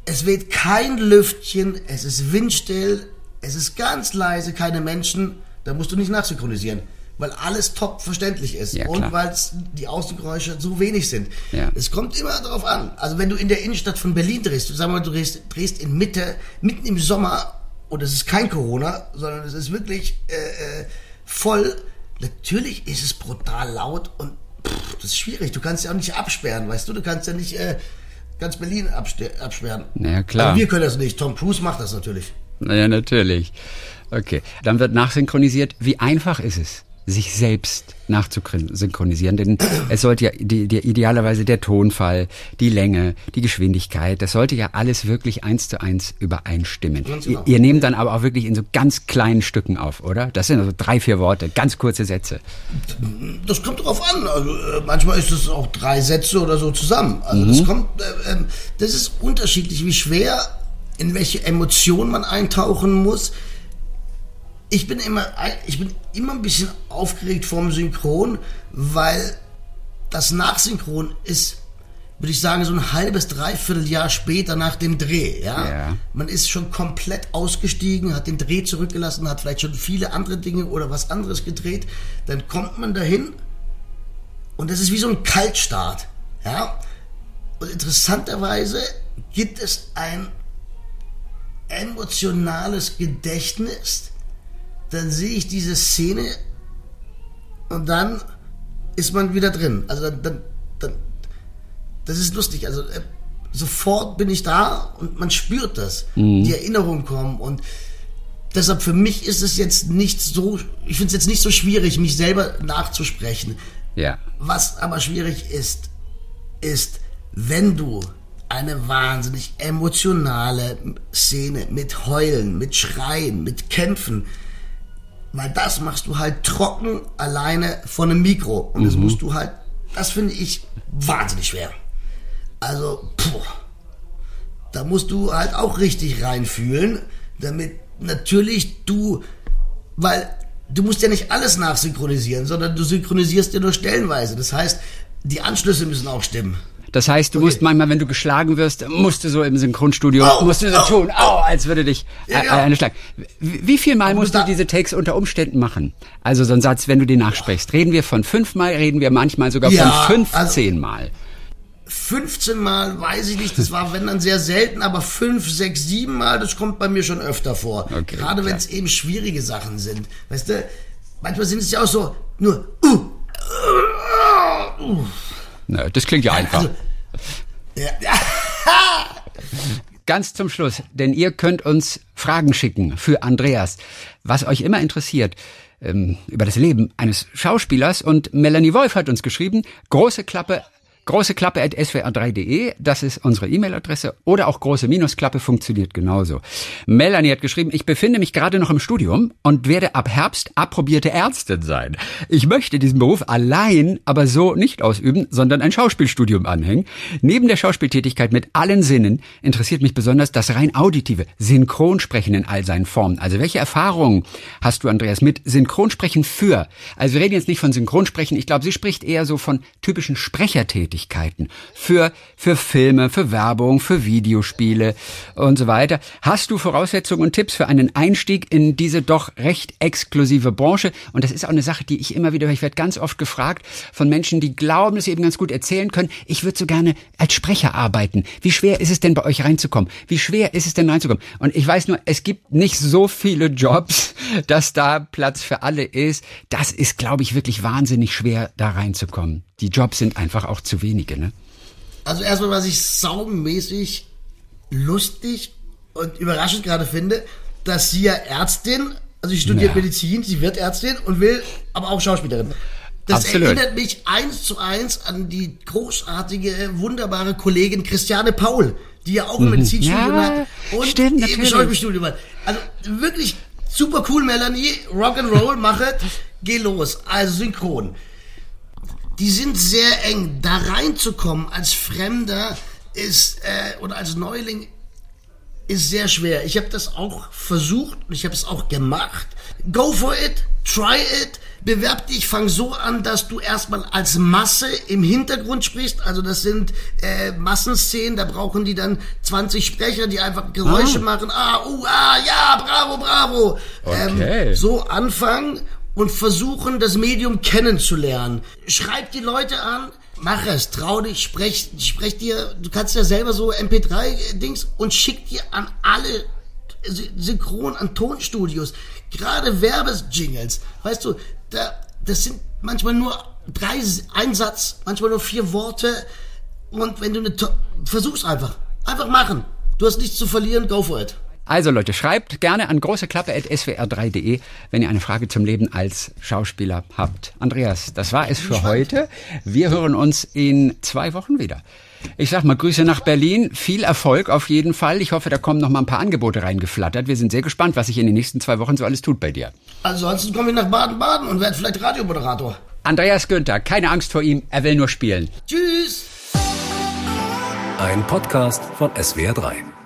es weht kein Lüftchen, es ist windstill, Es ist ganz leise, keine Menschen, da musst du nicht nachsynchronisieren. Weil alles top verständlich ist
Ja,
und weil die Außengeräusche so wenig sind.
Ja.
Es kommt immer darauf an. Also wenn du in der Innenstadt von Berlin drehst, sagen wir mal, du drehst, drehst in Mitte, mitten im Sommer und es ist kein Corona, sondern es ist wirklich äh, äh, voll. Natürlich ist es brutal laut und pff, das ist schwierig. Du kannst ja auch nicht absperren, weißt du? Du kannst ja nicht äh, ganz Berlin absperren.
Ja, klar.
Aber wir können das nicht. Tom Cruise macht das natürlich.
Naja, natürlich. Okay. Dann wird nachsynchronisiert. Wie einfach ist es, sich selbst nachzusynchronisieren? Denn es sollte ja die, die, idealerweise der Tonfall, die Länge, die Geschwindigkeit, das sollte ja alles wirklich eins zu eins übereinstimmen. Ihr,
genau.
ihr nehmt dann aber auch wirklich in so ganz kleinen Stücken auf, oder? Das sind also drei, vier Worte, ganz kurze Sätze.
Das kommt drauf an. Also, äh, manchmal ist es auch drei Sätze oder so zusammen. Also das kommt, äh, ähm, das ist unterschiedlich, wie schwer, in welche Emotion man eintauchen muss. Ich bin immer, ich bin immer ein bisschen aufgeregt vom Synchron, weil das Nachsynchron ist, würde ich sagen, so ein halbes, dreiviertel Jahr später nach dem Dreh. Ja?
Ja.
Man ist schon komplett ausgestiegen, hat den Dreh zurückgelassen, hat vielleicht schon viele andere Dinge oder was anderes gedreht. Dann kommt man dahin und das ist wie so ein Kaltstart. Ja? Und interessanterweise gibt es ein emotionales Gedächtnis. Dann sehe ich diese Szene und dann ist man wieder drin. Also dann, dann, dann das ist lustig. Also äh, sofort bin ich da und man spürt das. Die Erinnerungen kommen und deshalb für mich ist es jetzt nicht so, ich finde es jetzt nicht so schwierig, mich selber nachzusprechen.
Ja.
Was aber schwierig ist, ist, wenn du eine wahnsinnig emotionale Szene mit Heulen, mit Schreien, mit Kämpfen, weil das machst du halt trocken alleine von einem Mikro. Und das musst du halt, das finde ich wahnsinnig schwer. Also, puh, da musst du halt auch richtig reinfühlen, damit natürlich du, weil du musst ja nicht alles nachsynchronisieren, sondern du synchronisierst ja nur stellenweise. Das heißt, die Anschlüsse müssen auch stimmen.
Das heißt, du
Okay.
musst manchmal, wenn du geschlagen wirst, musst du so im Synchronstudio,
Au,
musst du so
au,
tun, au, als würde dich
Ja, ja.
eine schlagen. Wie, viel Mal musst du diese Takes unter Umständen machen? Also so ein Satz, wenn du den nachsprichst. Reden wir von fünfmal, reden wir manchmal sogar
Ja,
von
also-
15 Mal.
15 Mal, weiß ich nicht, das war wenn dann sehr selten, aber 5, 6, 7 Mal, das kommt bei mir schon öfter vor.
Okay,
Gerade wenn es eben schwierige Sachen sind. Weißt du, manchmal sind es ja auch so, nur, uh, uh, uh.
Na, das klingt ja einfach.
Also, ja, ja.
Ganz zum Schluss, denn ihr könnt uns Fragen schicken für Andreas, was euch immer interessiert ähm, über das Leben eines Schauspielers. Und Melanie Wolf hat uns geschrieben, große Klappe, große Klappe at swr3.de, das ist unsere E-Mail-Adresse. Oder auch große Minusklappe funktioniert genauso. Melanie hat geschrieben, ich befinde mich gerade noch im Studium und werde ab Herbst approbierte Ärztin sein. Ich möchte diesen Beruf allein, aber so nicht ausüben, sondern ein Schauspielstudium anhängen. Neben der Schauspieltätigkeit mit allen Sinnen interessiert mich besonders das rein auditive, Synchronsprechen in all seinen Formen. Also welche Erfahrungen hast du, Andreas, mit Synchronsprechen für? Also wir reden jetzt nicht von Synchronsprechen. Ich glaube, sie spricht eher so von typischen Sprechertätigkeiten für, für Filme, für Werbung, für Videospiele und so weiter. Hast du Voraussetzungen und Tipps für einen Einstieg in diese doch recht exklusive Branche? Und das ist auch eine Sache, die ich immer wieder, ich werde ganz oft gefragt von Menschen, die glauben, dass sie eben ganz gut erzählen können. Ich würde so gerne als Sprecher arbeiten. Wie schwer ist es denn bei euch reinzukommen? Wie schwer ist es denn reinzukommen? Und ich weiß nur, es gibt nicht so viele Jobs, dass da Platz für alle ist. Das ist, glaube ich, wirklich wahnsinnig schwer, da reinzukommen. Die Jobs sind einfach auch zu wenige, ne?
Also erstmal, was ich saumäßig lustig und überraschend gerade finde, dass sie ja Ärztin, also sie studiert
Ja.
Medizin, sie wird Ärztin und will aber auch Schauspielerin. Das
Absolut.
erinnert mich eins zu eins an die großartige, wunderbare Kollegin Christiane Paul, die ja auch ein Medizinstudium
Mhm. Ja,
hat und
stimmt,
eben. Schauspielstudium hat. Also wirklich super cool, Melanie. Rock'n'Roll, machet, geh los. Also synchron die sind sehr eng. Da reinzukommen als Fremder ist, äh, oder als Neuling ist sehr schwer. Ich habe das auch versucht und ich habe es auch gemacht. Go for it, try it. Bewerb dich, fang so an, dass du erstmal als Masse im Hintergrund sprichst. Also das sind äh, Massenszenen, da brauchen die dann 20 Sprecher, die einfach Geräusche ah. machen. Ah, uh, ah, ja, bravo, bravo. Okay. Ähm, so anfangen und versuchen, das Medium kennenzulernen. Schreib die Leute an, mach es, trau dich, sprech, sprech dir, du kannst ja selber so MP3-Dings und schick dir an alle Synchron, an Tonstudios, gerade Werbejingles, weißt du, da, das sind manchmal nur drei, ein Satz, manchmal nur vier Worte. Und wenn du eine, versuch's einfach, einfach machen. Du hast nichts zu verlieren, go for it.
Also Leute, schreibt gerne an großeklappe.swr3.de, wenn ihr eine Frage zum Leben als Schauspieler habt. Andreas, das war es für heute. Wir hören uns in zwei Wochen wieder. Ich sag mal Grüße nach Berlin, viel Erfolg auf jeden Fall. Ich hoffe, da kommen noch mal ein paar Angebote reingeflattert. Wir sind sehr gespannt, was sich in den nächsten zwei Wochen so alles tut bei dir.
Ansonsten komme ich nach Baden-Baden und werde vielleicht Radiomoderator.
Andreas Günther, keine Angst vor ihm, er will nur spielen.
Tschüss.
Ein Podcast von SWR3.